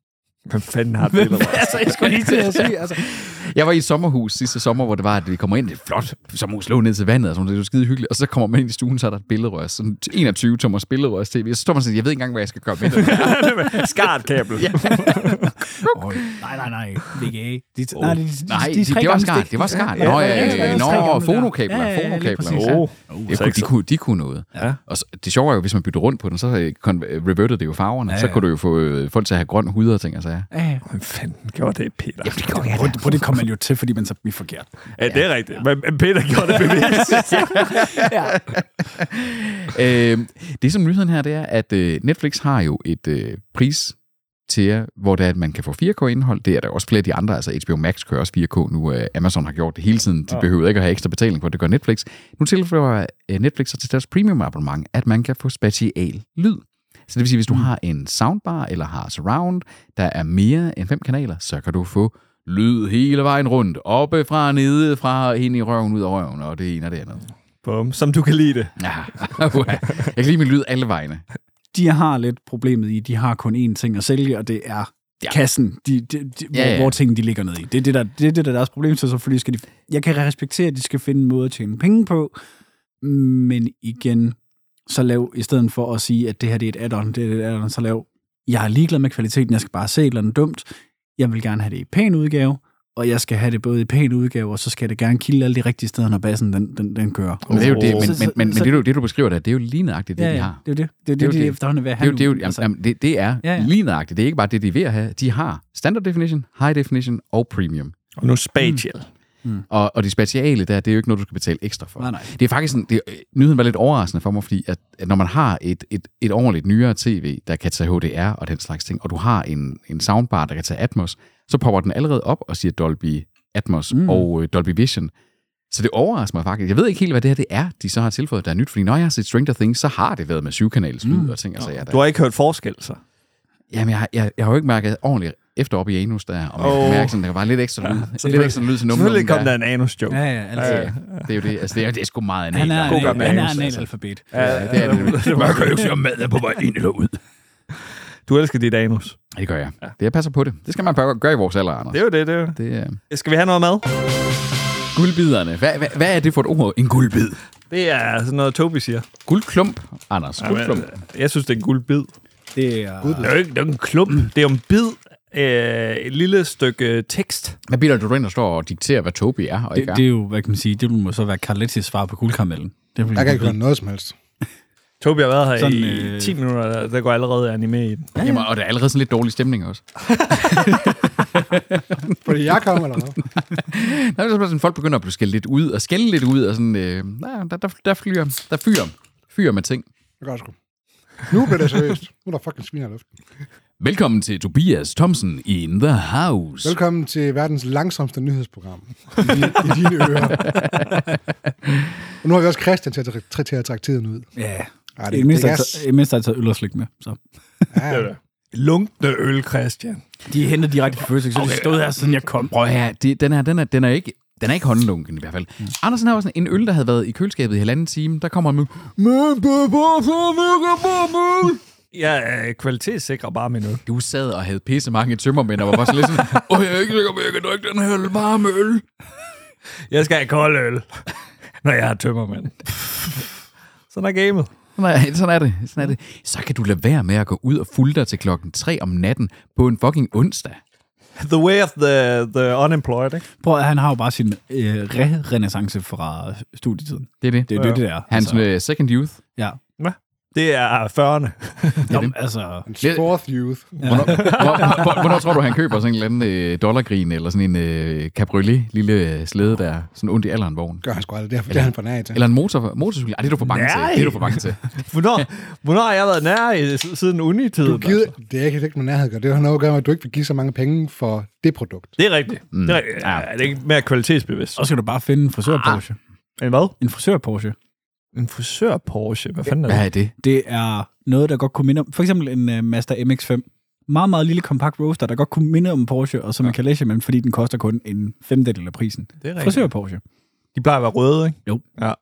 Hvem fanden har det? billeder? altså, jeg skulle lige til at sige, altså. Jeg var i et sommerhus sidste sommer, hvor det var, at vi kommer ind, det er et flot sommerhus, lå ned til vandet, og sådan, det var skide hyggeligt, og så kommer man ind i stuen, så er der et billedrør, sådan 21 tommer billedrørs tv, så står man sådan, jeg ved ikke engang, hvad jeg skal gøre med det. (laughs) Skartkabel. ja. (laughs) Oh, nej, nej, nej. VGA. De, oh. nej, de, de, Nej, de, det, tre det var skart, det var skart. Ja, Nå, ja, ja, nå, fonokabler, Ja, ja, fonokabler. Åh, ja. Kunne, de, kunne, de kunne noget. Ja. Og så, det sjove er jo, hvis man bytter rundt på den, så øh, kon- øh, reverted det jo farverne. Ja, Så kunne du jo få øh, folk til at have grøn hud og ting og sager. Ja, ja. Hvem fanden gjorde det, Peter? det går Prøv, prøv, det kommer man jo til, fordi man så bliver forkert. Ja, det er rigtigt. Men Peter gjorde det bevidst. (laughs) (laughs) øh, det som nyheden her, det er, at øh, Netflix har jo et øh, pris til jer, hvor det er, at man kan få 4K-indhold. Det er der også flere af de andre, altså HBO Max kører også 4K nu. Øh, Amazon har gjort det hele tiden. De Ja. behøver ikke at have ekstra betaling for det, gør Netflix. Nu tilføjer øh, Netflix så til deres premium abonnement, at man kan få special lyd. Så det vil sige, hvis du Mm. har en soundbar eller har surround, der er mere end fem kanaler, så kan du få lyd hele vejen rundt. Oppe fra, nede fra, ind i røven, ud af røven, og det ene og det andet. Bum, som du kan lide det. Ja. (laughs) Jeg kan lide min lyd alle vegne. De har lidt problemet i, de har kun én ting at sælge, og det er Ja. kassen, de, de, de, Ja, hvor, ja. hvor tingene de ligger ned i. Det er det, der, det er det, der er deres problem, så selvfølgelig skal de... Jeg kan respektere, at de skal finde en måde at tjene penge på, men igen, så lav, i stedet for at sige, at det her det er et add-on, det er et add-on, så lav, jeg er ligeglad med kvaliteten, jeg skal bare se et eller andet dumt, jeg vil gerne have det i pæn udgave, og jeg skal have det både i pæn udgave, og så skal det gerne kilde alle de rigtige steder, når bassen den, den, den kører. Men, det er jo det, men, men, men, men det, du, det, du beskriver der, det er jo lige nøjagtigt det, ja, de har. det er jo det. Det er Det er det, jo de det. efterhånden er Det er jo, have det, er nu. jamen, Altså, jamen, det, det er Ja, ja. lige nøjagtigt. Det er ikke bare det, de er ved at have. De har standard definition, high definition og premium. Og nu spatial. Og, og det speciale der, det er jo ikke noget, du skal betale ekstra for. Nej, nej. Det er faktisk sådan, det, nyheden var lidt overraskende for mig, fordi at, at når man har et, et, et ordentligt nyere tv, der kan tage HDR og den slags ting, og du har en, en soundbar, der kan tage Atmos, så popper den allerede op og siger Dolby Atmos mm. og øh, Dolby Vision. Så det overrasker mig faktisk. Jeg ved ikke helt, hvad det her det er, de så har tilføjet, der er nyt. Fordi når jeg har set Stranger Things, så har det været med syvkanals lyd mm. og ting og sager. Du Der. har ikke hørt forskel, så? Jamen, jeg, jeg, jeg har jo ikke mærket ordentligt efter op i anus der, og Åh. oh. mærke sådan, der var lidt ekstra lyd. Ja, lidt ekstra lyd til nummer. Selvfølgelig kom der en anus-joke. Ja, ja, altså. Ja, det er jo det. Altså, det er, det er sgu meget Han er, anal. God en, gammel han er anus, en altså. analfabet. Ja, det er det. Man kan jo ikke se, om maden er på vej ind eller ud. Du elsker dit anus. Det gør jeg. Ja. Det jeg passer på det. Det skal man bare gøre i vores alder, Anders. Det er jo det, det er jo. det er... Skal vi have noget mad? Guldbiderne. Hvad, hvad, hvad er det for et ord? En guldbid. Det er sådan noget, Toby siger. Guldklump, Anders. Jamen, Guldklump. jeg synes, det er en guldbid. Det er... Det er jo ikke, det er en klump. Det er jo en bid. Øh, et lille stykke tekst. Hvad bliver du ind og står og dikterer, hvad Tobi er og ikke Det, er? det er jo, hvad kan man sige, det må så være Carlettis svar på guldkaramellen. Det Jeg kan ikke høre noget som helst. (laughs) Toby har været her Sådan, i øh, 10 minutter, der, der går allerede anime i den. Ja, Jamen, og der er allerede sådan lidt dårlig stemning også. (laughs) Fordi jeg kom, eller hvad? (laughs) Der er sådan, folk begynder at blive skældt lidt ud, og skælde lidt ud, og sådan, øh, nej, der, der, der, flyer, der fyrer, fyrer med ting. Det gør sgu. Nu bliver det seriøst. Nu er der fucking svin i luften. Velkommen til Tobias Thomsen in the house. Velkommen til verdens langsomste nyhedsprogram. I, dine, i dine ører. Og nu har vi også Christian til at, til, til at trække tiden ud. Ja. Ej, Det, det, mindst, det, har er, taget- I mindst har jeg taget øl og slik med. Så. ja, ja. Lunkende øl, Christian. De er hentet direkte fra Føtex, så de stod her, siden jeg kom. Prøv her, det, den, er, den, er, den er ikke... Den er ikke håndlunken i hvert fald. Mm. Andersen har også en øl, der havde været i køleskabet i halvanden time. Der kommer han med... Jeg er kvalitetssikrer bare min øl. Du sad og havde pisse mange tømmermænd, og var bare så lidt sådan... Åh, jeg er ikke sikker på, at jeg kan drikke den her varme øl. Jeg skal have kold øl, når jeg har tømmermand. Sådan er gamet. Nej, sådan er det. Sådan er det. Så kan du lade være med at gå ud og fulde dig til klokken 3 om natten på en fucking onsdag. The way of the, the unemployed, ikke? Prøv at han har jo bare sin øh, re-renaissance fra studietiden. Det er det. Det er jo det, det er. Hans altså. second youth. ja. Det er 40'erne. (laughs) Jamen, altså, En fourth youth. (laughs) Hvornår, hvor, hvor, hvornår tror du, han køber sådan en eller anden øh, dollargrin, eller sådan en øh, cabriolet lille slæde der, sådan ondt i alderen vogn? Gør han sgu aldrig. Det er, det er han for nær til. Eller en motor, motorcykel? Ej, det er du for bange til. Det er du for bange til. (laughs) Hvornår, hvornår har jeg været nær i, siden unitiden? Du gider, altså? det er ikke ikke med nærhed. gør. Det har noget at gøre med, at du ikke vil give så mange penge for det produkt. Det er rigtigt. Mm. Det er, rigtigt. Ja. Ja. er det ikke mere kvalitetsbevidst? så skal du bare finde en frisør-Porsche. En hvad? En frisør-Porsche. En frisør Porsche. Hvad fanden er Hvad det? er det? Det er noget, der godt kunne minde om... For eksempel en uh, Mazda MX-5. Meget, meget lille kompakt roadster, der godt kunne minde om en Porsche, og som man kan læse med, fordi den koster kun en femtedel af prisen. Det er rigtigt. Frisør-Porsche. De plejer at være røde, ikke? Jo. Ja.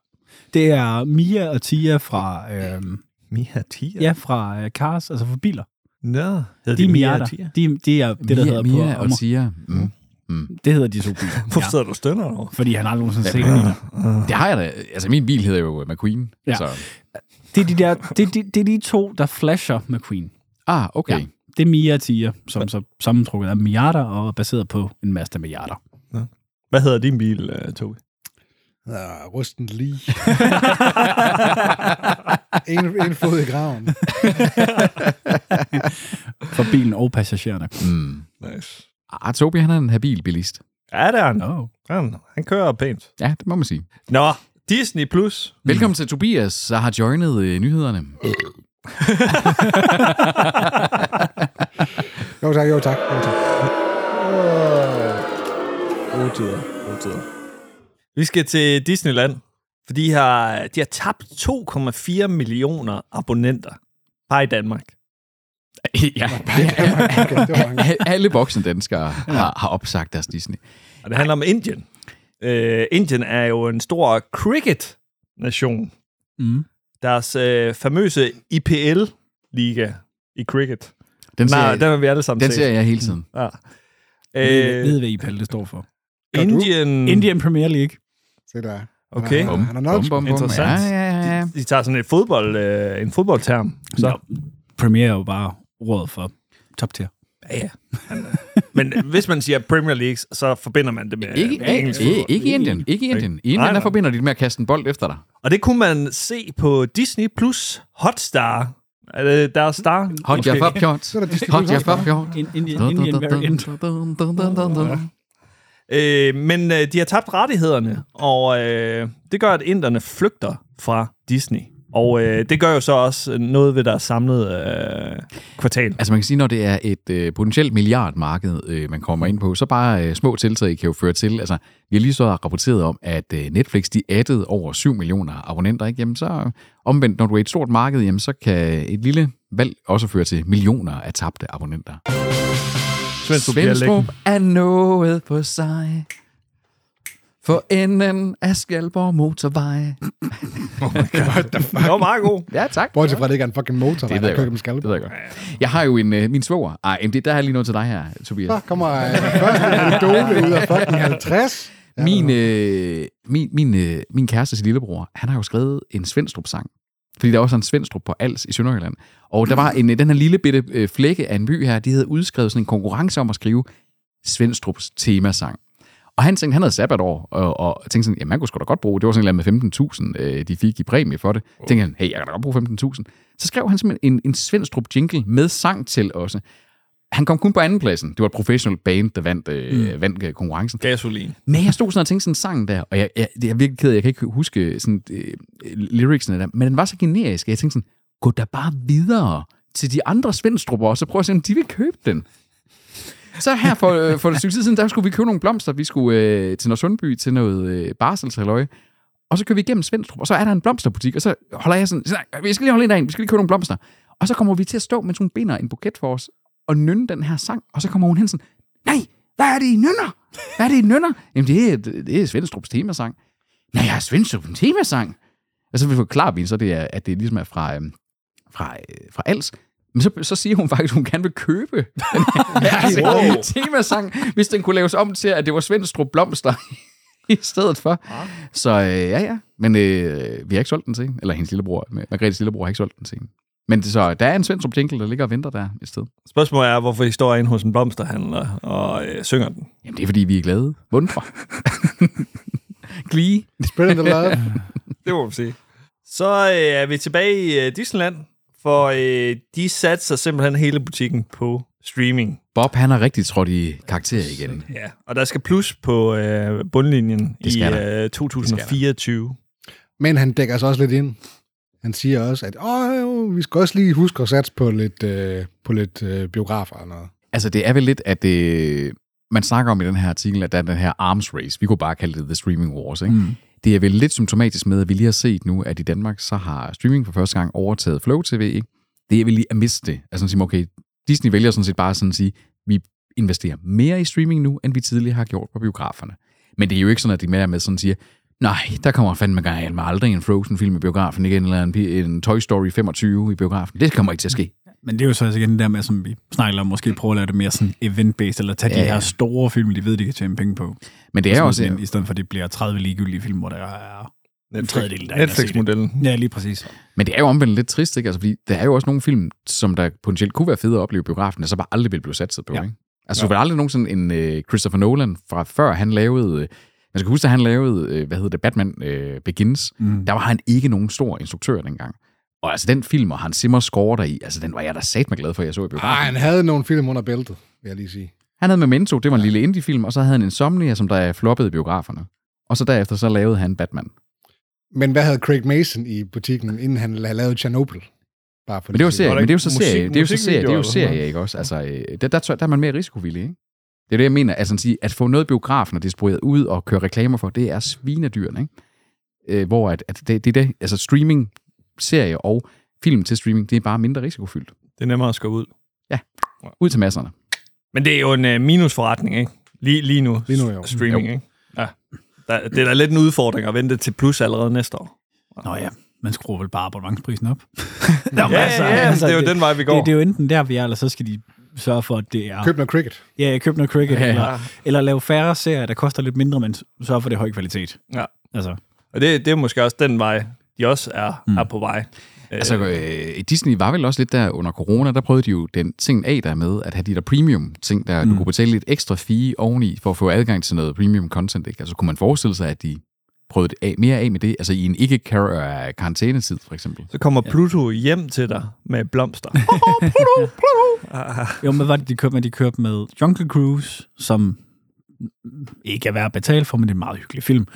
Det er Mia og Tia fra, øhm, Mia Tia? ja, fra uh, Cars, altså fra biler. Nå. Hedder De er Mia Miata. Tia? De, de er det, der hedder Mia, Mia på og Amager. Tia. Mm. Det hedder de to biler. (laughs) Hvorfor ja, sidder du stønner over? fordi han aldrig nogensinde set biler. Det har jeg da. Altså, min bil hedder jo McQueen. Ja. Så. Det er de, der, det, er de, det er de to, der flasher McQueen. Ah, okay. Ja. Ja. Det er Mia og Tia, som så sammentrukket af Miata og baseret på en Mazda Miata. Hvad hedder din bil, uh, Tobi? Ja, rusten lige. (laughs) en, en fod i graven. For bilen og passagererne. Mm. Nice. Ah, Tobi, han er en habil bilist. Ja, det er han. Oh. Han, han kører pænt. Ja, det må man sige. Nå, Disney Plus. Velkommen til Tobias, der har joinet øh, nyhederne. (laughs) Jo tak, jo tak, jo tak. Gode tider. Gode tider. Vi skal til Disneyland, for de har, de har tabt 2,4 millioner abonnenter bare i Danmark. Ja. Alle voksne danskere har, har opsagt deres Disney. Og det handler om Indien. Uh, Indien er jo en stor cricket-nation. Mm. Deres uh, famøse IPL-liga i cricket. Den ser, Nej, den har vi alle sammen den set. ser jeg hele tiden. Ja. Øh, ved, hvad IPL det står for. Indien... Indian Premier League. Se der. Okay. Han, han er nok. Interessant. Ja, ja, ja. De tager sådan et fodbold, øh, en fodboldterm. Så. Så. Premier er jo bare ordet for top tier. Ja, ja. Men hvis man siger Premier League, så forbinder man det med, Ikke, med engelsk ikke, ikke i Indien. Ikke i Indien. I Nej, Indien, der nej. forbinder de det med at kaste en bold efter dig. Og det kunne man se på Disney Plus Hotstar. Er det deres star? Hot Måske. ja, fjort. Så der Disney Hot Plus ja, også bare. fjort. In, Indian, Indian variant. Øh, men øh, de har tabt rettighederne, og øh, det gør, at inderne flygter fra Disney. Og øh, det gør jo så også noget ved deres samlede øh, kvartal. Altså man kan sige, når det er et øh, potentielt milliardmarked, øh, man kommer ind på, så bare øh, små tiltag kan jo føre til, altså vi har lige så rapporteret om, at øh, Netflix de addede over 7 millioner abonnenter, ikke? Jamen så omvendt, når du er et stort marked, jamen så kan et lille valg også føre til millioner af tabte abonnenter. Svendstrup er nået på sig. For enden af Skalborg Motorvej. (laughs) Det var meget god. Ja, tak. Bortset fra, at det ikke er en fucking motor, Det der jeg kører med skal. Det ved jeg godt. Jeg har jo en, øh, min svoger. Ej, men det, der er lige noget til dig her, Tobias. Så kommer øh, første anekdote ud af fucking 50. Ja, Min, øh, min, min, øh, min kærestes lillebror, han har jo skrevet en Svendstrup-sang. Fordi der er også en Svendstrup på Als i Sønderjylland. Og der var en, øh, den her lille bitte øh, flække af en by her, de havde udskrevet sådan en konkurrence om at skrive Svendstrups temasang. Og han tænkte, han havde sabbatår, og, og tænkte sådan, jamen man kunne sgu da godt bruge, det var sådan noget med 15.000, øh, de fik i præmie for det. Oh. Tænkte han, hey, jeg kan da godt bruge 15.000. Så skrev han simpelthen en, en Svendstrup jingle med sang til også. Han kom kun på andenpladsen. Det var et professional band, der vandt, øh, mm. vandt øh, konkurrencen. Gasolin. Men jeg stod sådan og tænkte sådan en sang der, og jeg, jeg, det er virkelig ked af, jeg kan ikke huske sådan, øh, lyricsene der, men den var så generisk, at jeg tænkte sådan, gå da bare videre til de andre Svendstrupper, og så prøv at se, om de vil købe den. Så her for, øh, for et stykke tid siden, der skulle vi købe nogle blomster. Vi skulle øh, til Nordsundby til noget øh, barselshalløj. Og så kører vi igennem Svendstrup, og så er der en blomsterbutik, og så holder jeg sådan, nej, vi skal lige holde ind derind, vi skal lige købe nogle blomster. Og så kommer vi til at stå, mens hun binder en buket for os, og nynne den her sang, og så kommer hun hen sådan, nej, hvad er det, I nynner? Hvad er det, I nynner? Jamen, det er, det er Svendstrups temasang. Nej, jeg er Svendstrups temasang. Og så vil vi forklare vi, så det er, at det ligesom er fra, øhm, fra, øh, fra Als. Men så, så siger hun faktisk, at hun gerne vil købe den her (laughs) wow. temasang, hvis den kunne laves om til, at det var Svendstrup Blomster (laughs) i stedet for. Så øh, ja, ja. Men øh, vi har ikke solgt den til. Eller hendes lillebror. Margrethes lillebror har ikke solgt den til hende. Men det, så der er en Svendstrup jingle, der ligger og venter der et sted. Spørgsmålet er, hvorfor I står inde hos en blomsterhandler og øh, synger den. Jamen, det er fordi, vi er glade. Vundre. (laughs) Glee. Spreading the love. Det må man sige. Så øh, er vi tilbage i øh, Disneyland, for øh, de satser simpelthen hele butikken på streaming. Bob, han har rigtig trådt i karakter igen. Ja, og der skal plus på øh, bundlinjen Det skal i øh, 2024. Men han dækker sig også lidt ind. Han siger også, at Åh, vi skal også lige huske at satse på lidt, øh, på lidt øh, biografer og noget. Altså, det er vel lidt, at det, man snakker om i den her artikel, at der er den her arms race. Vi kunne bare kalde det The Streaming Wars, ikke? Mm. Det er vel lidt symptomatisk med, at vi lige har set nu, at i Danmark, så har streaming for første gang overtaget Flow TV, ikke? Det er vel lige at miste det. Altså, sådan at sige, okay, Disney vælger sådan set bare sådan at sige, vi investerer mere i streaming nu, end vi tidligere har gjort på biograferne. Men det er jo ikke sådan, at de mere med sådan siger, nej, der kommer fandme gang med aldrig en Frozen-film i biografen igen, eller en, en Toy Story 25 i biografen. Det kommer ikke til at ske. Men det er jo så altså igen det der med, som vi snakker om, måske prøve at lave det mere sådan event-based, eller tage ja, Ja, de ja. her store film, de ved, de kan tjene penge på. Men det er Sådan også... noget, I stedet for, at det bliver 30 ligegyldige film, hvor der er en tredjedel, der er. Netflix-modellen. Ja, lige præcis. Men det er jo omvendt lidt trist, ikke? Altså, fordi der er jo også nogle film, som der potentielt kunne være fede at opleve i biografen, der så bare aldrig vil blive satset på, Ja. ja. ikke? Altså, du vil aldrig nogensinde en øh, Christopher Nolan fra før han lavede... Øh, man skal huske, at han lavede, øh, hvad hedder det, Batman Begins. Mm. Der var han ikke nogen stor instruktør dengang. Og altså, den film, og han simmer score der i, altså, den var jeg da sat mig glad for, at jeg så i biografen. Ej, han havde nogle film under bæltet, vil jeg lige sige. Han havde Memento, det var en lille indie-film, og så havde han Insomnia, som der er floppet i biograferne. Og så derefter, så lavede han Batman. Men hvad havde Craig Mason i butikken, inden han lavet Chernobyl? Bare for Men det var lige at sige serie, men det er jo så musik- serie, det er jo så serie, det er jo serie, ikke også? Altså, øh, der, der, der, er man mere risikovillig, ikke? Det er det, jeg mener. Altså, at, sige, at få noget biografen og distribueret ud og køre reklamer for, det er svinedyrene, ikke? Øh, hvor at, at det, det er det, altså streaming, serie og film til streaming, det er bare mindre risikofyldt. Det er nemmere at skubbe ud. Ud til masserne. Men det er jo en uh, minusforretning, ikke? Lige, lige nu. Lige nu, jo. Streaming, Jo. ikke? Ja. Der, det er da lidt en udfordring at vente til plus allerede næste år. Nå ja, man skruer vel bare abonnementsprisen op. (laughs) Ja, ja, ja, det er jo den vej, vi går. Det, det er jo enten der, vi er, eller så skal de sørge for, at det er... Køb noget cricket. Ja, køb noget cricket, Ja. ja. eller, eller lave færre serier, der koster lidt mindre, men sørge for, at det er høj kvalitet. Ja. Altså, Og det, det er måske også den vej, de også er, mm. er på vej. Altså, øh, Disney var vel også lidt der under corona, der prøvede de jo den ting af der med, at have de der premium ting, der mm. du kunne betale lidt ekstra fee oveni, for at få adgang til noget premium content, ikke? Altså, kunne man forestille sig, at de prøvede af, mere af med det, altså i en ikke karantænetid for eksempel. Så kommer Pluto hjem til dig med blomster. (laughs) (laughs) jo, men hvad var det, de kørte med? De kørte med Jungle Cruise, som ikke er værd at betale for, men det er en meget hyggelig film.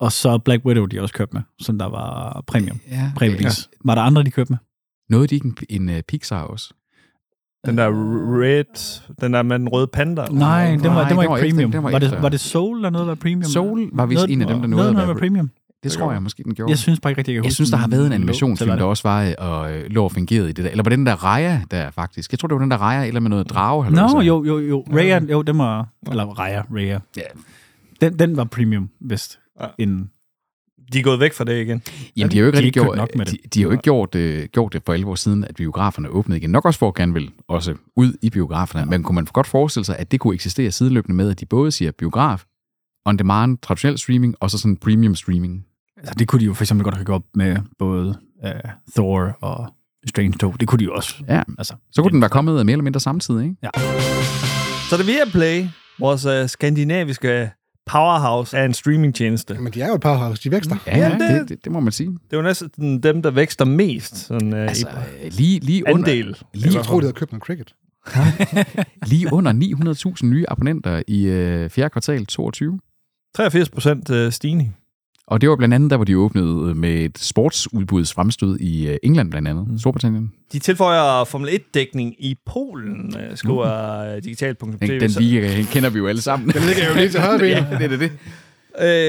Og så Black Widow, de også kørte med, som der var premium. Ja, Prævis. Var der andre, de kørte med? Nåede de ikke en, en uh, Pixar også? Den der red, den der med den røde panda. Nej, den var, den var den var ikke premium. den var var, det, var det Soul, der noget var premium? Soul var vist en af dem, der nåede noget, at noget være var premium. Det tror jeg måske, den gjorde. Jeg synes bare ikke rigtig, jeg kan jeg synes, der har været en animationsfilm, der også var og øh, lå og fungeret i det der. Eller var det den der Raya der faktisk? Jeg tror, det var den der Raya, eller med noget drage. Nå, jo, jo, jo. Raya, jo, den var... Eller Raya, Raya. Ja. Den, den var premium, vist. Ja. Ja. Inden. De er gået væk fra det igen. Jamen, de har jo ikke de gjort, nok med de, det. de har jo ikke gjort, øh, gjort det for 11 år siden, at biograferne åbnede igen. Nok også for at gerne vil også ud i biograferne. Men kunne man godt forestille sig, at det kunne eksistere sideløbende med, at de både siger biograf, on demand, traditionel streaming, og så sådan premium streaming. Altså, det kunne de jo for eksempel godt have gjort med både uh, Thor og Strange 2. Det kunne de jo også. Ja, Altså, så kunne den være kommet mere eller mindre samtidig, ikke? Så det er Viaplay, vores uh, skandinaviske powerhouse af en streamingtjeneste. Men de er jo et powerhouse, de vækster. Ja, ja det- det, det, det må man sige. Det er jo næsten dem, der vækster mest sådan, uh, Altså, i lige, lige, under, andel. Jeg lige, tror, de havde købt noget cricket. (laughs) lige under 900.000 nye abonnenter i øh, fjerde kvartal 22. 83 procent uh, stigning. Og det var blandt andet der, hvor de åbnede med et sportsudbuds fremstød i øh, England blandt andet, mm. Storbritannien. De tilføjer Formel 1-dækning i Polen, skriver uh, digital.tv. Den, liga kender vi jo alle sammen. (laughs) Den ligger jo lige til højre ja, det er det.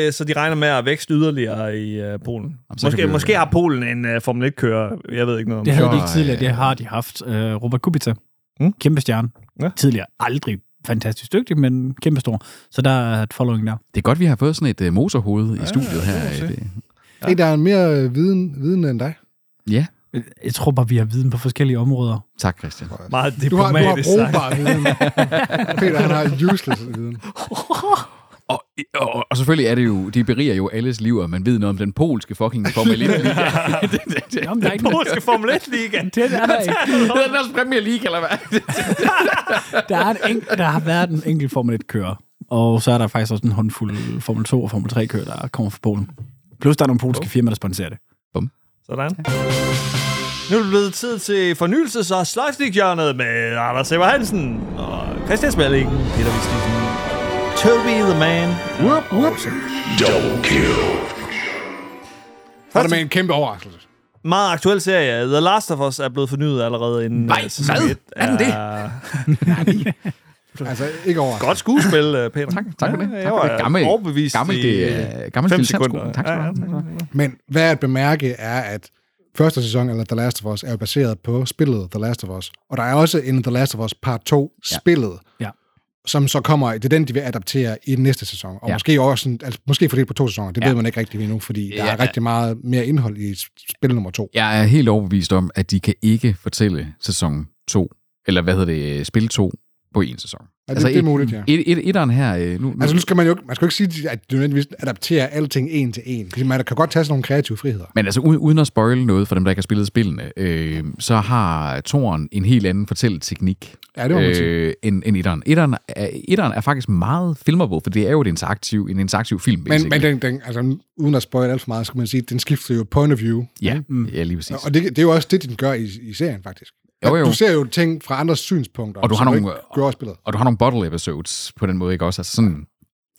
øh, så de regner med at vækste yderligere i Polen. så Måske, jo- måske har Polen en Formel 1-kører. Jeg ved ikke noget om Det det. havde de ikke tidligere, øh, det har de haft. Robert Kubica, Mm. mm. kæmpe stjerne. Ja. Tidligere aldrig fantastisk dygtig, men kæmpe stor. Så der er et following der. Det er godt, vi har fået sådan et uh, motorhoved i studiet her. det Det, Ja. Der er mere øh, viden, viden end dig. ja, Jeg tror bare, vi har viden på forskellige områder. tak Christian. Meget Du har, du har diplomatisk sagt. brugbar viden. (laughs) Peter, han har useless viden. (laughs) Og, og, og selvfølgelig er det jo, det beriger jo alles liv, at man ved noget om den polske fucking Formel (laughs) 1 liga. det, det, det, Jamen, der er ikke Polske Formel 1-liga. Det er der (laughs) ikke. det er deres Premier League, eller hvad? (laughs) Der, er en enk- der har været en enkelt Formel 1-kører. Og så er der faktisk også en håndfuld Formel 2 og Formel 3-kører, der kommer fra Polen. Plus der er nogle polske firmaer, der sponsorer det. Sådan. Nu er det blevet tid til fornyelses- og sløjfstikhjørnet med Anders Sever Hansen og Christian Smalling, Peter Vistisen, Toby the Man. Whoop, whoop. Så er det med en kæmpe overraskelse. Meget aktuel serie. The Last of Us er blevet fornyet allerede inden Nej, øh, sæson hvad? et Er den det? (laughs) Altså, ikke overraskelse. Godt skuespil, øh, Peter. Tak, tak for det. Ja, Tak jeg for det. var Gammel- overbevist Gammel, i det gammel 5 dilettantsko. sekunder. Tak skal du Ja, have. ja, ja. Men hvad at bemærke er, at første sæson af The Last of Us er jo baseret på spillet The Last of Us. Og der er også en The Last of Us part 2 spillet, Ja. Som så kommer, det er den, de vil adaptere i den næste sæson. Og Ja. måske også, sådan- altså, måske fordelt på to sæsoner, det Ja. ved man ikke rigtig endnu, fordi der Ja. er rigtig meget mere indhold i spil nummer to. Jeg er helt overbevist om, at de kan ikke fortælle sæson 2, eller hvad hedder det, spil 2 på en sæson. Ja, det, det er muligt, ja. Et, et, etteren her, øh, nu, nu, Altså nu skal man jo man skal jo ikke sige, at de nødvendigvis adapterer alting en til en. Fordi Man kan godt tage sådan nogle kreative friheder. Men altså, uden, at spoile noget for dem, der ikke har spillet spillene, øh, så har Toren en helt anden fortælleteknik Ja, det øh, end, end etteren. Etteren er, etteren er faktisk meget filmable, for det er jo et interaktiv, en interaktiv film. Men, basically. men den, den, altså, uden at spoil alt for meget, skal man sige, den skifter jo point of view. Ja, ja, lige præcis. Og det, det er jo også det, den gør i, i serien, faktisk. Jo, jo. Du ser jo ting fra andres synspunkter, Og du har nogle- ikke gør spillet. Og du har nogle bottle episodes på den måde, ikke også? Altså sådan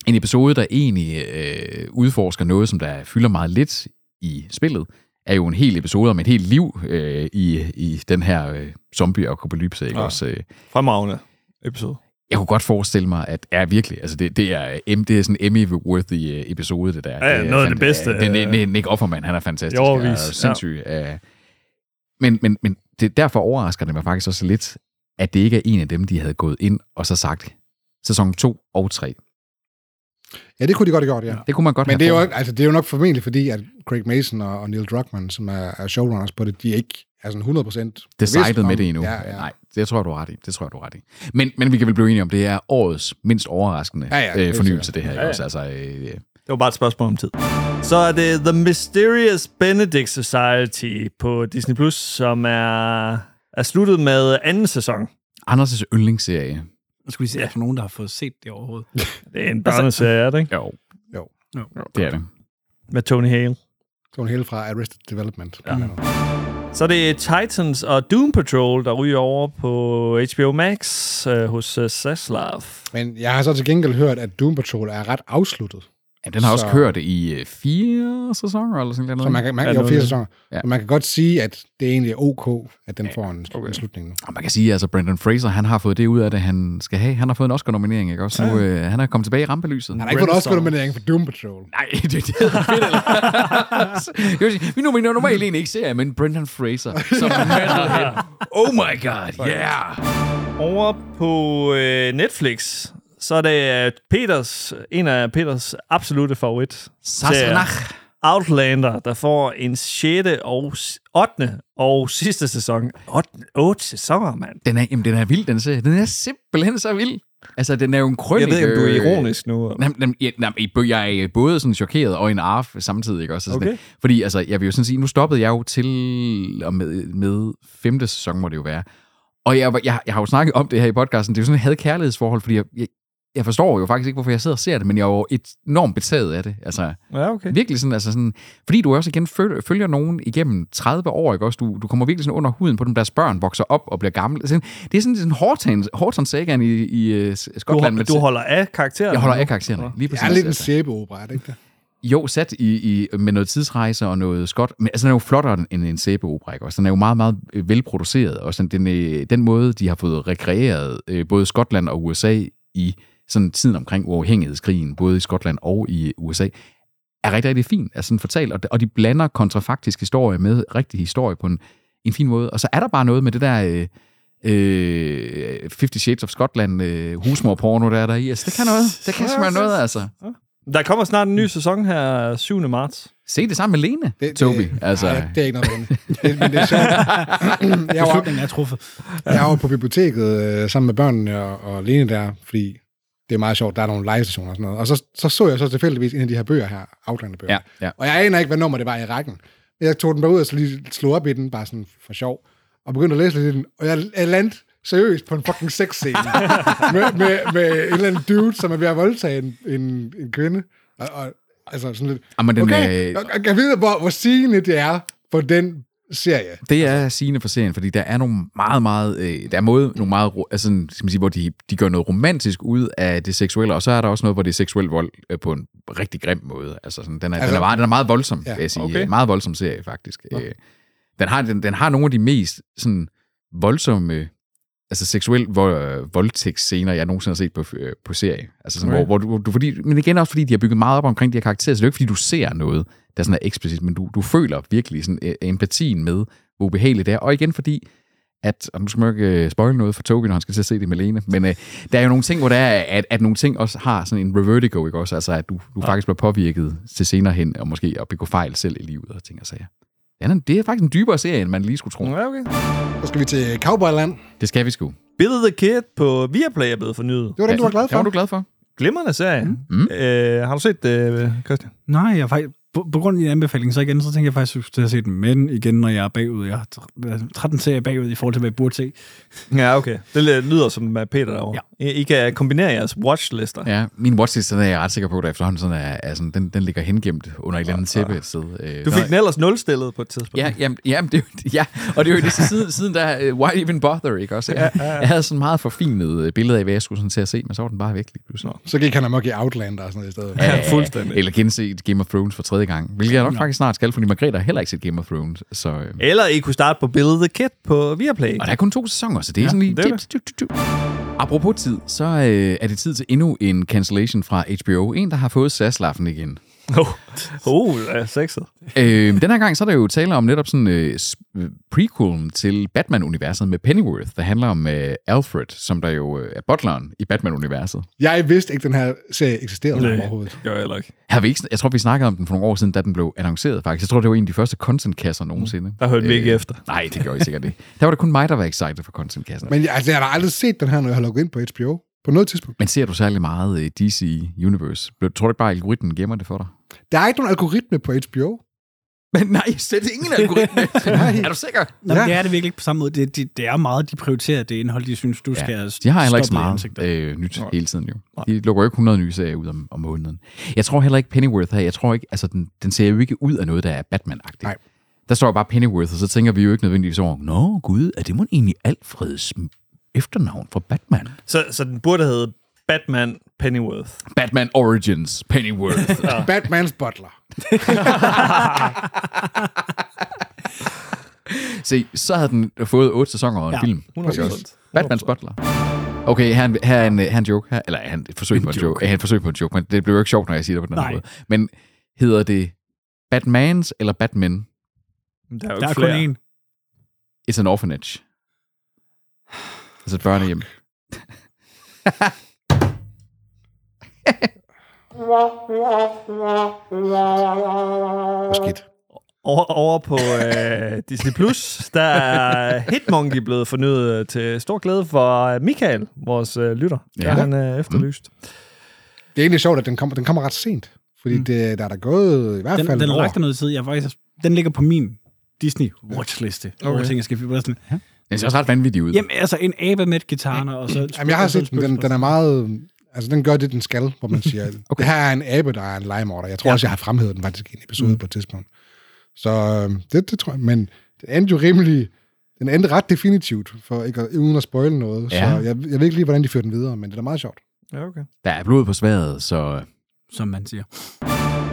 en episode, der egentlig øh, udforsker noget, som der fylder meget lidt i spillet, er jo en hel episode om et helt liv øh, i, i den her øh, zombie-apokalypse, ikke Ja. også? Øh, Fremragende episode. jeg kunne godt forestille mig, at ja, virkelig, altså det, det, er, det er sådan en Emmy-worthy øh, episode, det der. Ja, ja, det er noget af det bedste, Det, det, øh, Nick Offerman, han er fantastisk. i årevis, og sindssyg. Ja. Men, men, men det, derfor overrasker det mig faktisk også lidt, at det ikke er en af dem, de havde gået ind og så sagt, sæson 2 og 3. Ja, det kunne de godt have gjort, ja. Det kunne man godt Men have det er, jo, altså, det er jo nok formentlig fordi, at Craig Mason og, og Neil Druckmann, som er, er showrunners på det, de er ikke er sådan 100 procent decided med det endnu. Ja, ja. Nej, det tror jeg, du har ret i. Det tror jeg, du har ret i. Men, men vi kan vel blive enige om, det er årets mindst overraskende Ja, ja, øh, fornyelse, det her. Ja, Ja. Også. Altså, øh, var bare et spørgsmål om tid. Så er det The Mysterious Benedict Society på Disney+, Plus, som er, er sluttet med anden sæson. Anders' yndlingsserie. Nu skulle vi se, er der nogen, der har fået set det overhovedet? (laughs) Det er en børneserie, er det ikke? Jo. Jo. Det er det. Med Tony Hale. Tony Hill fra Arrested Development. Ja. Ja. Så er det Titans og Doom Patrol, der ryger over på HBO Max øh, hos øh, Zaslav. Men jeg har så til gengæld hørt, at Doom Patrol er ret afsluttet. Ja, den har også Så- kørt i øh, fire sæsoner, eller sådan noget. Så man kan, man, Ja, jo, fire sæsoner. Ja. Ja. Man kan godt sige, at det egentlig er ok, at den får en, okay. en slutning nu. Og man kan sige, at altså, Brendan Fraser, han har fået det ud af det, han skal have. Han har fået en Oscar-nominering, ikke også? Nu, øh, han er kommet tilbage i rampelyset. Han har ikke fået også nominering for Doom Patrol. Nej, (laughs) det, det er fedt, eller? Vi nominerer normalt en ikke serie, men Brendan Fraser som metalhead. Oh my god, yeah! Over på øh, Netflix, så er det øh, Peters, en af Peters absolute favorit. Sassenach. Outlander, der får en 6. og 8. og sidste sæson. 8, 8 sæsoner, mand. Den er, jamen, den er vild, den serie. Den er simpelthen så vild. Altså, den er jo en Jeg krønik. ved ikke, om du er ironisk nu. Jamen, jamen, ja, jamen, jeg er både sådan chokeret og en arf samtidig, ikke også? Altså, Okay. det- Fordi, altså, jeg vil jo sådan sige, nu stoppede jeg jo til og med, med femte sæson, må det jo være. Og jeg, var- jeg, jeg har jo snakket om det her i podcasten, det er jo sådan et had-kærlighedsforhold, fordi jeg, jeg, jeg forstår jo faktisk ikke, hvorfor jeg sidder og ser det, men jeg er jo et enormt betaget af det. Altså, Ja, okay. virkelig sådan, altså sådan, fordi du også igen følger, følger nogen igennem 30 år, ikke også? Du, du kommer virkelig sådan under huden på dem, deres børn vokser op og bliver gamle. Sådan, det er sådan sådan Horton, Horton Sagan i, i uh, Du, Skotland. hold, med- du holder af karakteren. jeg holder af karaktererne. Lige Det præcis. er lidt en altså. sæbeopera, er det ikke det? Jo, sat i, i, med noget tidsrejse og noget skot. Men altså, den er jo flottere end en sæbeopera, ikke også? Den er jo meget, meget øh, velproduceret, og sådan, den, øh, den måde, de har fået rekreeret øh, både Skotland og USA i sådan tiden omkring uafhængighedskrigen, både i Skotland og i USA, er rigtig, rigtig fint altså sådan fortalt, og, og de blander kontrafaktisk historie med rigtig historie på en, en fin måde. Og så er der bare noget med det der... Øh, øh, 50 Shades of Scotland øh, husmorporno, der er der i. Altså, det kan noget. Det kan simpelthen noget, altså. Der kommer snart en ny sæson her 7. marts. Se det sammen med Lene, det, Toby. Altså, Nej, det er ikke noget det. det. Men det er sjovt. (laughs) jeg, var, er truffet. jeg var på biblioteket øh, sammen med børnene og, og Lene der, fordi det er meget sjovt, der er nogle legestationer og sådan noget. Og så, så så jeg så tilfældigvis en af de her bøger her, Outlander-bøger. Ja, ja. Og jeg aner ikke, hvad nummer det var i rækken. Men Jeg tog den bare ud og så lige slog op i den, bare sådan for sjov, og begyndte at læse lidt i den. Og jeg, jeg landte seriøst på en fucking sexscene (laughs) med, med, med en eller anden dude, som er ved at voldtage en, en, en kvinde. Og, og, altså sådan lidt, Jamen, den, okay, øh, jeg, jeg vide, hvor, hvor sigende det er for den serie. det er sigende for serien, fordi der er nogle meget, meget, øh, der er måde, nogle meget, altså, skal man sige, hvor de, de gør noget romantisk ud af det seksuelle, og så er der også noget, hvor det er seksuel vold øh, på en rigtig grim måde. Altså, sådan, den, er, altså, den, er meget, den er meget voldsom, ja, Ja, vil jeg sige. okay. Meget voldsom serie, faktisk. Øh, den, har, den, den har nogle af de mest sådan, voldsomme altså seksuel vold, voldtægtsscener, jeg nogensinde har set på, øh, på serie. Altså sådan, Okay. hvor, hvor, du, fordi, men igen også fordi, de har bygget meget op omkring de her karakterer, så det er jo ikke fordi, du ser noget, der sådan er eksplicit, men du, du føler virkelig sådan, øh, empatien med, hvor ubehageligt det er. Og igen fordi, at, og nu skal man ikke øh, spoil noget for Toby, når han skal til at se det med Lene, men øh, der er jo nogle ting, hvor der er, at, at nogle ting også har sådan en revertigo, ikke også? Altså, at du, du ja. faktisk bliver påvirket til senere hen, og måske at begå fejl selv i livet, og ting og sager. Den er, det er faktisk en dybere serie, end man lige skulle tro. Ja, okay. Så skal vi til Cowboyland. Det skal vi sgu. Bill the Kid på Viaplay er blevet fornyet. Det var den, du var glad Det for. var du glad for. Glimrende serie. Mm. Mm. Øh, har du set det, øh, Christian? Nej, jeg faktisk, på, på grund af din anbefaling, så igen, så tænker jeg faktisk, at jeg skulle se den. Men igen, når jeg er bagud, jeg har tr- 13 serier bagud i forhold til, hvad jeg burde se. Ja, okay. Det lyder som uh, Peter derovre. Ja. I, I kan kombinere jeres watchlister. Ja, min watchlist, den er jeg ret sikker på, at efterhånden sådan er, er sådan, den, den ligger hengemt under et eller andet tæppe et sted. Øh, Du fik den ellers nulstillet på et tidspunkt. Ja, jamen, jamen, det, er ja, og det er jo det siden, siden der, uh, why even bother, ikke også? Jeg, jeg havde sådan meget forfinet øh, billede af, hvad jeg skulle sådan til at se, men så var den bare væk lige pludselig. Så gik han amok i Outlander og sådan noget i stedet. Ja, fuldstændig. Eller genset Game of Thrones for tredje gang, hvilket jeg nok faktisk snart skal, fordi Margrethe har heller ikke set Game of Thrones. Så, øh, Eller I kunne starte på Bill the Kid på Viaplay. og der er kun to sæsoner, så det er Ja, sådan lige... det er tips, tips. Apropos tid, så øh, er det tid til endnu en cancellation fra HBO. En, der har fået saslaffen igen. Oh, oh ja, sexet. Øh, den her gang så er der jo tale om netop sådan øh, øh, prequelen til Batman-universet med Pennyworth, der handler om øh, Alfred, som der jo øh, er butleren i Batman-universet. Jeg vidste ikke, den her serie eksisterede Nej. overhovedet. Gør jeg heller ikke. Har vi ikke, jeg tror, vi snakkede om den for nogle år siden, da den blev annonceret faktisk. Jeg tror, det var en af de første content-kasser nogensinde. Der hørte vi ikke efter. Nej, det gjorde I sikkert ikke. Der var det kun mig, der var excited for content-kassen. Men, Men jeg, altså, jeg har aldrig set den her, når jeg har logget ind på HBO. På noget tidspunkt. Men ser du særlig meget øh, DC Universe? Tror du ikke bare, at algoritmen gemmer det for dig? Der er ikke nogen algoritme på HBO. Men nej, slet ingen algoritme. (laughs) er du sikker? Nå, Ja. det er det virkelig ikke på samme måde. Det, det, det er meget, de prioriterer det indhold, de synes, du skal Ja, de har heller ikke så meget øh, nyt hele tiden jo. De lukker jo ikke 100 nye serier ud om, om måneden. Jeg tror heller ikke Pennyworth her, jeg tror ikke, altså den, den ser jo ikke ud af noget, der er Batman-agtigt. Nej. Der står bare Pennyworth, og så tænker vi jo ikke nødvendigvis over, Nå gud, er det må egentlig Alfreds efternavn for Batman? Så, så den burde hedde Batman Pennyworth. Batman Origins, Pennyworth. (laughs) Ja. Batmans butler. (laughs) Se, så havde den fået otte sæsoner og en Ja, film. 100%. Ikke også? Batmans Butler. Okay, her er en, her er en, her er en joke. Her, eller her er en, et forsøg En på en joke. joke. Ja, et forsøg på en joke, men det bliver jo ikke sjovt, når jeg siger det på den her Nej. måde. Men hedder det Batmans eller Batman? Der er jo Der er ikke kun flere. én. It's an orphanage. Altså et børnehjem. Skidt. Over, over på øh, Disney Plus, der er Hitmonkey blevet fornyet til stor glæde for øh, Michael, vores øh, lytter. Ja. Ja. Han er efterlyst. Det er egentlig sjovt, at den kommer, den kommer ret sent. Fordi mm. det, der er der gået i hvert Den, fald den er der noget tid. Jeg faktisk, den ligger på min Disney watchliste. Okay. Over ting, jeg skal finde. Sådan, Den ser også ret vanvittig ud. Jamen, altså en abe med et guitarner, og så... Jamen, jeg har set den. Den, den er meget... Altså, den gør det, den skal, hvor man siger, (laughs) okay. det her er en abe, der er en legemorder. Jeg tror ja. også, jeg har fremhævet den faktisk i en episode mm. på et tidspunkt. Så øh, det, det tror jeg. Men det endte jo rimelig... Den endte ret definitivt, for ikke at, uden at spoile noget. Ja. Ja. Så jeg, jeg ved ikke lige, hvordan de fører den videre, men det er da meget sjovt. Ja, okay. Der er blod på sværet, så... Som man siger.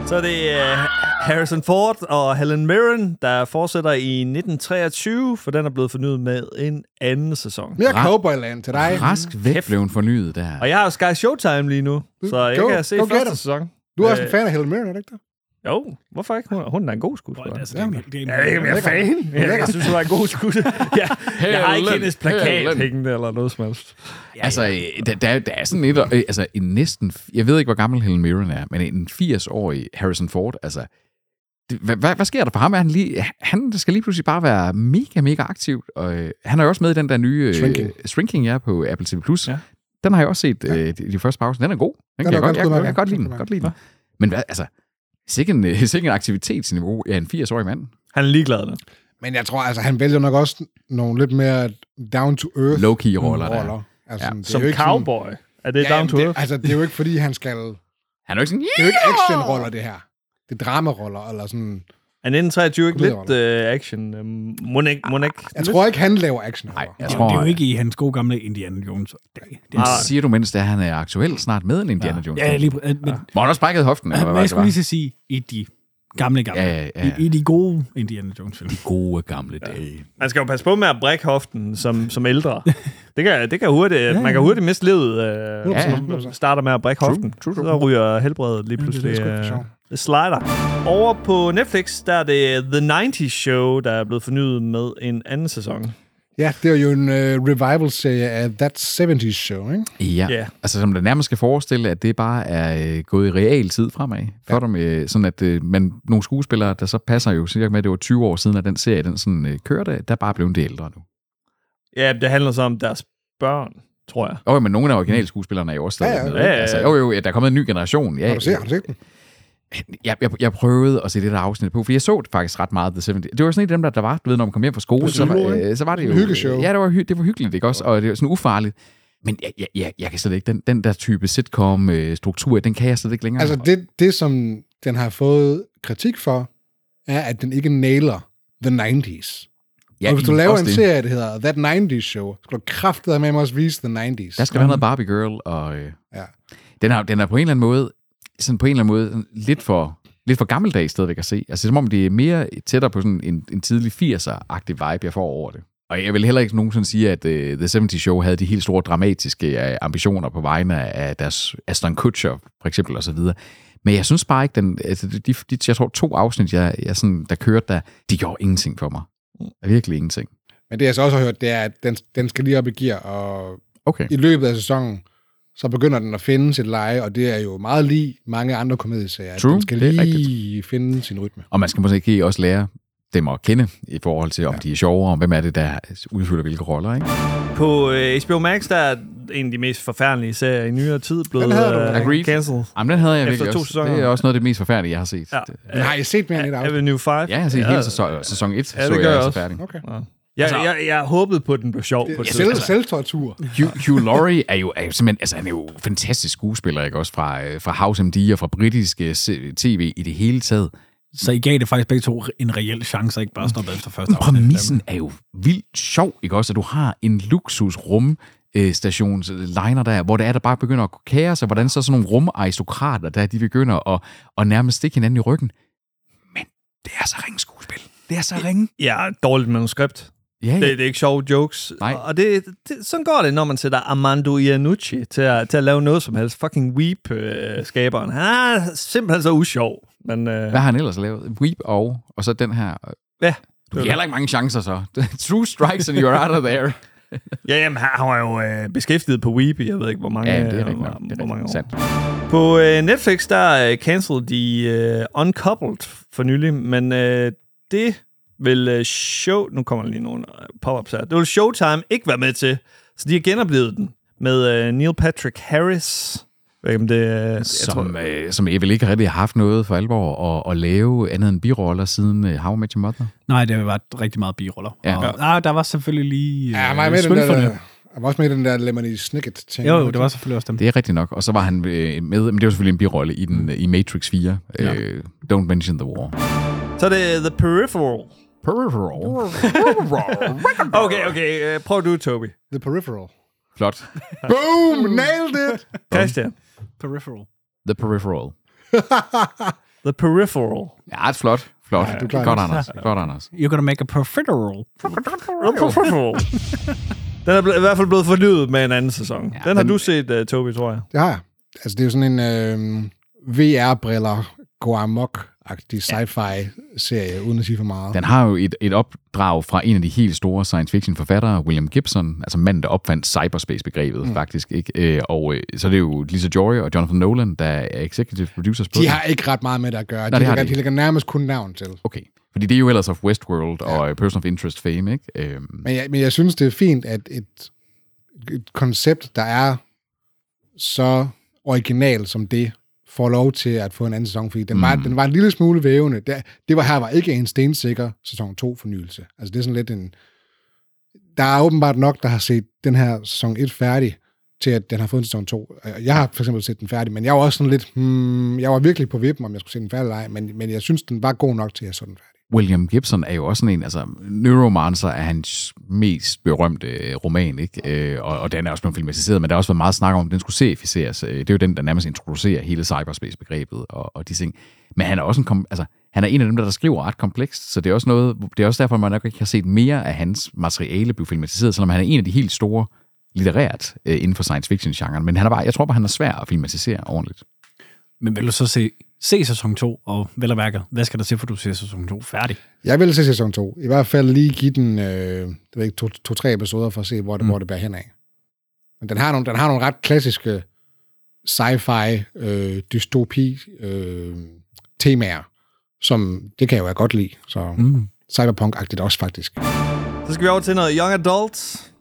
Så er det uh, Harrison Ford og Helen Mirren, der fortsætter i 1923, for den er blevet fornyet med en anden sæson. Mere Ra- Cowboyland til dig. Rask væk blev hun fornyet der. Og jeg har Sky Showtime lige nu, så jeg Go- kan se første sæson. Du er også en Øh, fan af Helen Mirren, er det ikke det? Jo, hvorfor ikke? Hun, hun er en god skuespiller. Altså, det, er, det, er, Jeg er ikke mere fan. Jeg, jeg synes, hun er en god skuespiller. Ja, jeg har ikke hendes plakat hængende eller noget som helst. Altså, øh, der, der, der er sådan et, øh, altså en næsten, jeg ved ikke, hvor gammel Helen Mirren er, men en 80-årig Harrison Ford, altså, hvad, hvad, hvad sker der for ham? Er han, lige, han skal lige pludselig bare være mega, mega aktiv, og øh, han er jo også med i den der nye... øh, Shrinking. Shrinking, ja, på Apple TV+. Plus. Ja. Den har jeg også set øh, de, de første pauser. Den er god. Den, Den kan er jeg, godt, jeg, jeg, jeg, kan godt lide den. Godt lide den. Men hvad, altså, sikke en, (laughs) sikke en aktivitetsniveau af en 80-årig mand. Han er ligeglad nu. Men jeg tror, altså, han vælger nok også nogle lidt mere down-to-earth Low-key roller der. roller. Altså, Ja. det er Som jo ikke cowboy. Er det Sådan, down to det, earth? altså, det er jo ikke, fordi han skal... Det Han er jo ikke sådan, er jo ikke action-roller, det her. Det er drama-roller, eller sådan... Er 1923 ikke lidt uh, action? Må ikke, ikke Jeg tror ikke, han laver action Nej, jeg det, tror, det er jo ikke i hans gode gamle Indiana Jones. Det, det er, Det siger du, mens det er, han er aktuel snart med en Indiana Jones. ja, lige, ja. Men, Hvor han også brækket hoften, eller men hvad jeg det skulle lige så sige, i de gamle, gamle. Ja, ja, ja. I, I de gode Indiana Jones-film. Gode gamle dage. Man skal jo passe på med at brække hoften som, som ældre. (laughs) Det kan, det kan hurtigt, ja, man kan hurtigt miste livet, øh, Ja, man starter med at brække hoften. true, true. Så ryger helbredet lige pludselig. sgu ikke for øh, sjov. det slider. Over på Netflix, der er det The 90's Show, der er blevet fornyet med en anden sæson. Ja, det er jo en uh, revival-serie af That 70's Show, ikke? Ja, Ja. altså som det nærmest skal forestille, at det bare er øh, gået i real tid fremad. For ja. dem, øh, sådan at øh, man, nogle skuespillere, der så passer jo cirka med, at det var 20 år siden, at den serie den sådan, øh, kørte, der er bare blevet det ældre nu. Ja, det handler så om deres børn, tror jeg. Og men nogle af originalskuespillerne er jo også stadig Ja, ja. med. Ja, ja, ja. Altså, jo, jo, ja, der er kommet en ny generation. Ja, Har du set, har du set den? Jeg, jeg, jeg prøvede at se det der afsnit på, for jeg så det faktisk ret meget, The 70. Det var sådan en af dem, der, der var, du ved, når man kom hjem fra skole, så, øh, så var det jo... Hyggeshow. Ja, det var, hy, det var hyggeligt, ikke også? Og det var sådan ufarligt. Men jeg, jeg, jeg, jeg kan slet ikke, den, den der type sitcom-struktur, den kan jeg slet ikke længere. Altså, det, det, som den har fået kritik for, er, at den ikke nailer the 90s. ja, og hvis du laver en det. serie, der hedder That 90s Show, skal du kraftedeme med også vise the 90s. Der skal være noget Barbie Girl, og øh, Ja. den, er, den er på en eller anden måde, sådan på en eller anden måde, lidt for, lidt for gammeldags stadigvæk at se. Altså, det er som om det er mere tættere på sådan en, en tidlig 80'er-agtig vibe, jeg får over det. Og jeg vil heller ikke nogensinde sige, at uh, The 70 Show havde de helt store dramatiske uh, ambitioner på vegne af deres Aston Kutcher, for eksempel, og så videre. Men jeg synes bare ikke, den, altså, de, de, jeg tror, to afsnit, jeg, jeg sådan, der kørte der, de gjorde ingenting for mig. Virkelig ingenting. Men det jeg så også har hørt, det er, at den, den skal lige op i gear, og Okay. i løbet af sæsonen, så begynder den at finde sit leje, og det er jo meget lige mange andre komedieserier. at True, Den skal det er lige finde sin rytme. Og man skal måske også lære dem at kende i forhold til, om Ja. de er sjovere, og hvem er det, der udfylder hvilke roller, ikke? På øh, HBO Max, der er en af de mest forfærdelige serier i nyere tid blevet Den havde du. øh, cancelled. Jamen, den havde jeg Efter virkelig to også. sæsoner. Det er også noget af det mest forfærdelige, jeg har set. Ja. Ja, Men har I set mere end et afsnit? Avenue 5. ja jeg har set hele sæson, sæson 1, Ja, så det gør jeg jeg så også. færdig. Okay. Jeg, Altså- jeg, jeg håbede på, at den blev sjov på et Selv, tidspunkt. selvtortur. Hugh, Hugh Laurie er jo, er jo simpelthen, altså han er jo fantastisk skuespiller, ikke også fra, øh, fra House MD og fra britiske tv i det hele taget. Så I gav det faktisk begge to en reel chance, ikke bare stoppet efter første Men præmissen er jo vildt sjov, ikke også? At du har en luksus rum stations liner der, hvor det er, der bare begynder at kaos, og hvordan så sådan nogle rumaristokrater, der de begynder at, at nærmest stikke hinanden i ryggen. Men det er så ringe skuespil. Det er så ringe. Ja, dårligt manuskript. Ja, Det, det er ikke sjove jokes. Nej. Og det, det, sådan går det, når man sætter Armando Iannucci til at, til at lave noget som helst. Fucking Weep-skaberen. Han er simpelthen så usjov. Men, øh, Hvad har han ellers lavet? Weep og, og så den her. ja, Du giver heller ikke mange chancer så. (laughs) True strikes and you're out of there. (laughs) ja jamen, han var jo øh, beskæftiget på Weep. i Jeg ved ikke, hvor mange, Ja, det er øh, rigtigt hvor. Det er hvor mange år. Sandt. På øh, Netflix, der øh, cancellede de øh, Uncoupled for nylig, men øh, det vil øh, show... Nu kommer der lige nogle øh, pop-ups her. Det vil Showtime ikke være med til, så de har genoplevet den med øh, Neil Patrick Harris. Jeg ved ikke, om det, jeg Som, øh, som jeg vel ikke rigtig har haft noget for alvor at, at lave andet end biroller siden øh, How I Met Your Mother. Nej, det har været rigtig meget biroller. Ja. Og, nej, der var selvfølgelig lige... Ja, var med den der, han var også med i den der Lemony Snicket-ting. Jo, jo, det var selvfølgelig også dem. Det er rigtigt nok. Og så var han øh, med, men det var selvfølgelig en birolle i, den, i Matrix 4. Ja. Øh, Don't Mention the War. Så er det The Peripheral. Peripheral. Okay, okay. Øh, prøv du, Toby. The Peripheral. Flot. (laughs) Boom! Nailed it! Christian. Peripheral. The Peripheral. (laughs) The Peripheral. Ja, det er flot. Flot. Ja, du klarer Godt, det. Anders. Godt, Anders. You're gonna make a peripheral. The Peripheral. (laughs) Den er ble- i hvert fald blevet fornyet med en anden sæson. Ja, den har du set, uh, Toby, tror jeg. Det har jeg. Altså, det er jo sådan en øh, VR-briller, gå amok-agtig sci-fi-serie, uden at sige for meget. Den har jo et, et opdrag fra en af de helt store science fiction forfattere, William Gibson, altså manden, der opfandt cyberspace-begrebet mm. faktisk. Ikke? Øh, og øh, så er det jo Lisa Joy og Jonathan Nolan, der er executive producers på De har ikke ret meget med det at gøre. det de, har lægger, de de lægger nærmest kun navn til. Okay. Fordi det er jo ellers of Westworld og øh, Person of Interest fame, ikke? Øhm, Men jeg, men jeg synes, det er fint, at et, et koncept, der er så original som det, får lov til at få en anden sæson, fordi den var, mm. den var en lille smule vævende. Det, det var her var ikke en stensikker sæson 2 fornyelse. Altså det er sådan lidt en... Der er åbenbart nok, der har set den her sæson 1 færdig, til at den har fået en sæson 2. Jeg har for eksempel set den færdig, men jeg var også sådan lidt... Hmm, jeg var virkelig på vippen, om jeg skulle se den færdig eller ej, men, men jeg synes, den var god nok til, at jeg så den færdig. William Gibson er jo også sådan en, altså Neuromancer er hans mest berømte øh, roman, ikke? Øh, og, og den er også blevet filmatiseret, men der har også været meget snak om, at den skulle serificeres. Øh, Det er jo den, der nærmest introducerer hele cyberspace-begrebet og, og de ting. Men han er også en, kom, altså, han er en af dem, der, der skriver ret komplekst, så det er også noget, det er også derfor, man nok ikke har set mere af hans materiale blive filmatiseret, selvom han er en af de helt store litterært øh, inden for science fiction-genren. Men han er bare, jeg tror bare, han er svær at filmatisere ordentligt. Men vil du så se, se sæson 2, og vel og mærke, hvad skal der til, for du ser sæson 2 færdig? Jeg vil se sæson 2. I hvert fald lige give den øh, det ved ikke, to, to-tre episoder for at se, hvor det, mm. hvor det bærer henad. Men den har nogle, den har nogle ret klassiske sci-fi, øh, dystopi øh, temaer, som det kan jeg jo godt lide. Så mm. cyberpunk-agtigt også faktisk. Så skal vi over til noget Young Adult.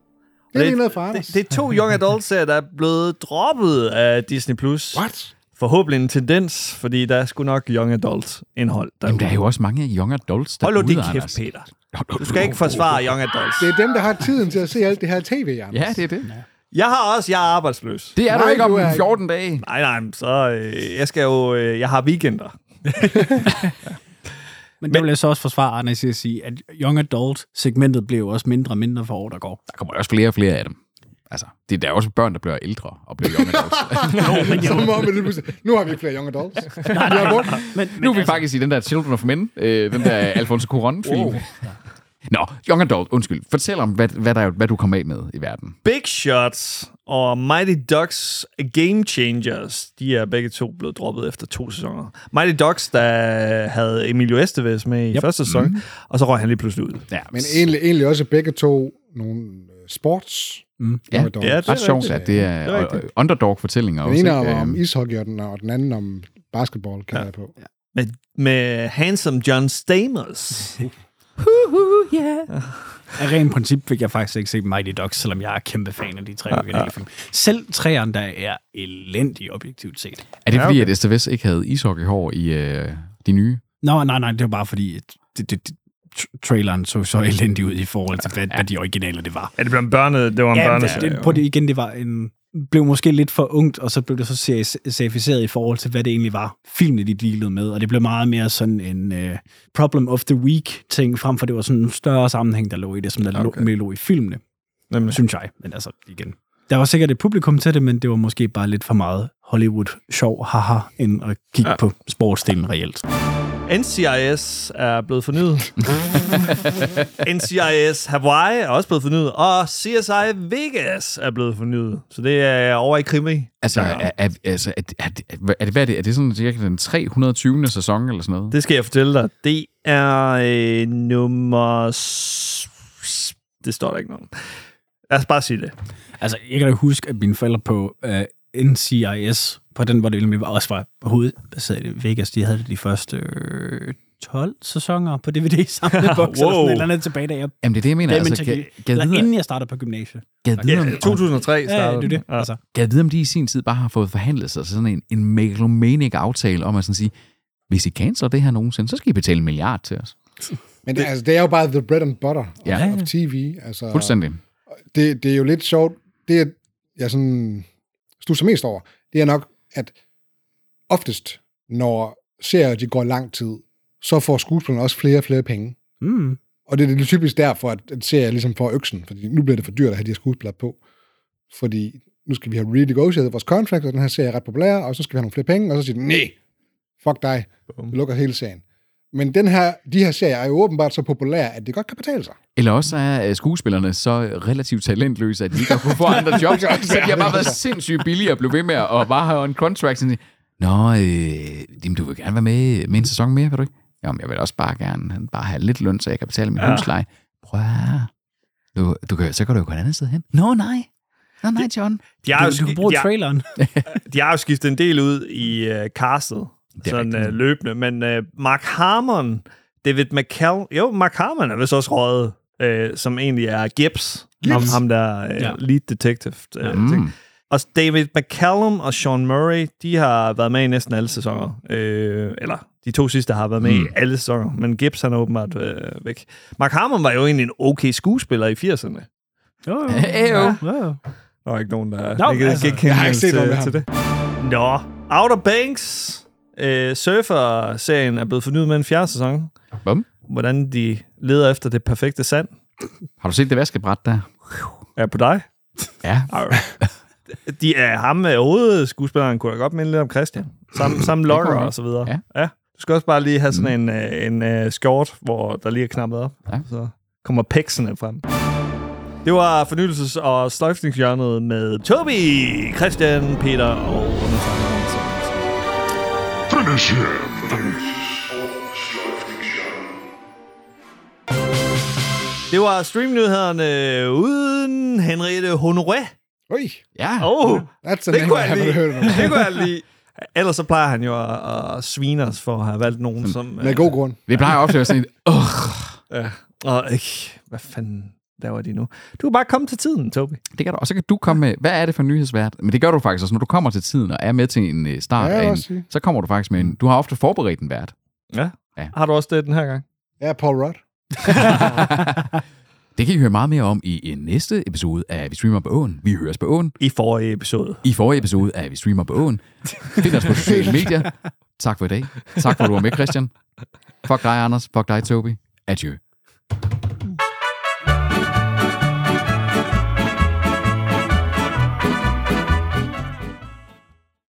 Det er lige noget det, det er to Young Adult-serier, der er blevet droppet af Disney+. Plus. What? Forhåbentlig en tendens, fordi der er sgu nok Young Adult-indhold. Jamen, der er jo også mange young adults derude, Hold nu din Anders. kæft, Peter. Du skal ikke forsvare Young Adults. Det er dem, der har tiden til at se alt det her tv, Anders. Ja, det er det. Jeg har også, jeg er arbejdsløs. Det er Nej, du ikke om du er ikke. 14 dage. Nej, nej, så øh, jeg skal jo, øh, jeg har weekender. (laughs) Men der vil jeg så også forsvare Anders at sige, at Young Adult-segmentet bliver jo også mindre og mindre for år, der går. Der kommer også flere og flere af dem. Altså, det der er også børn, der bliver ældre og bliver young adults. (laughs) Som om, nu har vi ikke flere young adults. (laughs) Vi har brugt Men, nu er vi faktisk i den der Children of Men, øh, den der (laughs) Alfonso Cuarón-film. Wow. Nå, Young Adult, undskyld. Fortæl om, hvad, hvad, der, hvad du kom af med i verden. Big Shots og Mighty Ducks Game Changers, de er begge to blevet droppet efter to sæsoner. Mighty Ducks, der havde Emilio Estevez med i yep. første sæson, mm. og så røg han lige pludselig ud. Ja, Men egentlig, egentlig også begge to nogle øh, sports. Mm. Ja, adults. ja, det ret sjovt, at det er, Det er underdog-fortællinger Den også. ene er ikke? om Øhm, ishockey, og den, og den anden om basketball, kan ja. jeg på. Med, med Handsome John Stamos. (laughs) (laughs) Af ren princip fik jeg faktisk ikke set Mighty Ducks, selvom jeg er kæmpe fan af de tre originale film. Selv træerne, der er elendige objektivt set. Er det Ja, fordi, okay. at STVS ikke havde ishockeyhår i øh, de nye? Nå, nej, nej, det var bare fordi, at det, det, det, traileren så så elendig ud i forhold til, hvad, hvad de originale det var. Ja, det blev en børne, det var en Ja, børneserie. det, på det igen, det var en blev måske lidt for ungt, og så blev det så seri- serificeret i forhold til, hvad det egentlig var, filmene de dealede med, og det blev meget mere sådan en uh, problem of the week ting, frem for det var sådan en større sammenhæng, der lå i det, som der Okay. lå, lå i filmene, Nemlig. synes jeg. Men altså, igen. Der var sikkert et publikum til det, men det var måske bare lidt for meget Hollywood-sjov, haha, end at kigge Ja. ja. på sportsdelen reelt. NCIS er blevet fornyet. (laughs) NCIS Hawaii er også blevet fornyet. Og CSI Vegas er blevet fornyet. Så det er over i krimi. Altså, er, er, altså er, er, er, er, det, hvad er det? Er det sådan cirka den 320. sæson eller sådan noget? Det skal jeg fortælle dig. Det er øh, nummer... Det står der ikke noget. Lad os bare sige det. Altså, jeg kan da huske, at mine forældre på uh, NCIS, på den, hvor det egentlig også var hovedbaseret i Vegas. De havde det de første øh, 12 sæsoner på DVD sammen med (laughs) Box, wow. eller sådan Wow. et eller andet tilbage, da jeg, Jamen, det er det, jeg mener. Altså, altså, gad, gad, eller vide, inden jeg startede på gymnasiet. gad, vide, om, Ja, 2003 Ja, ja, startede det er det. Ja. Altså, gad vide, om de i sin tid bare har fået forhandlet sig sådan en, en megalomanic aftale om at sådan sige, hvis I canceler det her nogensinde, så skal I betale en milliard til os. Men det, altså, det er jo bare the bread and butter Ja. ja. of TV. Altså, Fuldstændig. det, det er jo lidt sjovt. Det, jeg sådan stusser mest over, det er nok, at oftest, når serier de går lang tid, så får skuespillerne også flere og flere penge. mm. Og det er det typisk derfor, at en serie ligesom får øksen, fordi nu bliver det for dyrt at have de her skuespillere på. Fordi nu skal vi have renegotiated vores contract, og den her serie er ret populær, og så skal vi have nogle flere penge, og så siger de, nej, fuck dig, vi lukker hele serien. Men den her, de her serier er jo åbenbart så populære, at det godt kan betale sig. Eller også er øh, skuespillerne så relativt talentløse, at de ikke kunnet få andre jobs, (laughs) så de har bare været sindssygt billige at blive ved med at bare have en contract. Sådan, Nå, øh, jamen, du vil gerne være med, med en sæson mere, vil du ikke? Jamen, jeg vil også bare gerne bare have lidt løn, så jeg kan betale min ja. husleje. Prøv at du, du kan, så kan du jo gå et andet sted hen. Nå, nej. Nå, nej, John. De har, jo, Du, du kan bruge de, har, traileren. (laughs) de har jo skiftet en del ud i uh, castet, er sådan rigtigt. uh, løbende, men uh, Mark Harmon, David McCall, jo, Mark Harmon er vist også røget, uh, som egentlig er Gibbs, ham, Gibbs? ham der uh, Ja. lead detective. Uh, Mm. ting. Og David McCallum og Sean Murray, de har været med i næsten alle sæsoner. Øh, eller de to sidste har været med mm. i alle sæsoner, men Gibbs han er åbenbart øh, væk. Mark Harmon var jo egentlig en okay skuespiller i 80'erne. Jo, (laughs) jo. Ja, ja. Der var ikke nogen, der Nå, ikke, altså, ikke jeg har ikke set noget med til, til det. Nå, Outer Banks, øh, Surfer-serien er blevet fornyet med en fjerde sæson. Bum. Hvordan de leder efter det perfekte sand. Har du set det vaskebræt der? Er på dig? Ja. (laughs) De er ham med hovedskuespilleren, kunne da godt minde lidt om Christian. Samme, samme kunne og så videre. Ja. ja. Du skal også bare lige have sådan en, øh, en, en uh, skjort, hvor der lige er knappet op. Ja. Så kommer peksene frem. Det var fornyelses- og sløjfningshjørnet med Tobi, Christian, Peter og undertegnet. Det var streamnyhederne uden Henriette Honoré. Ui, Ja. Oh, that's a det name kunne I jeg haven't lige. heard of. (laughs) Det kunne jeg lige. Ellers så plejer han jo at, at svine os for at have valgt nogen, som... Med god grund. Det plejer ofte at et, åh, Ja. Og, ikke, hvad fanden laver de nu? Du kan bare komme til tiden, Tobi. det kan du. Og så kan du komme med, hvad er det for en nyhedsvært? Men det gør du faktisk også, når du kommer til tiden og er med til en øh, start Ja, af en, så kommer du faktisk med en, du har ofte forberedt en vært. Ja. Ja. Har du også det den her gang? Ja, Paul Rudd. (laughs) Det kan I høre meget mere om i en næste episode af Vi Streamer på Åen. Vi høres på Åen. I forrige episode. I forrige episode af Vi Streamer på Åen. Find os på sociale medier. Tak for i dag. Tak for, at du var med, Christian. Fuck dig, Anders. Fuck dig, Tobi. Adieu.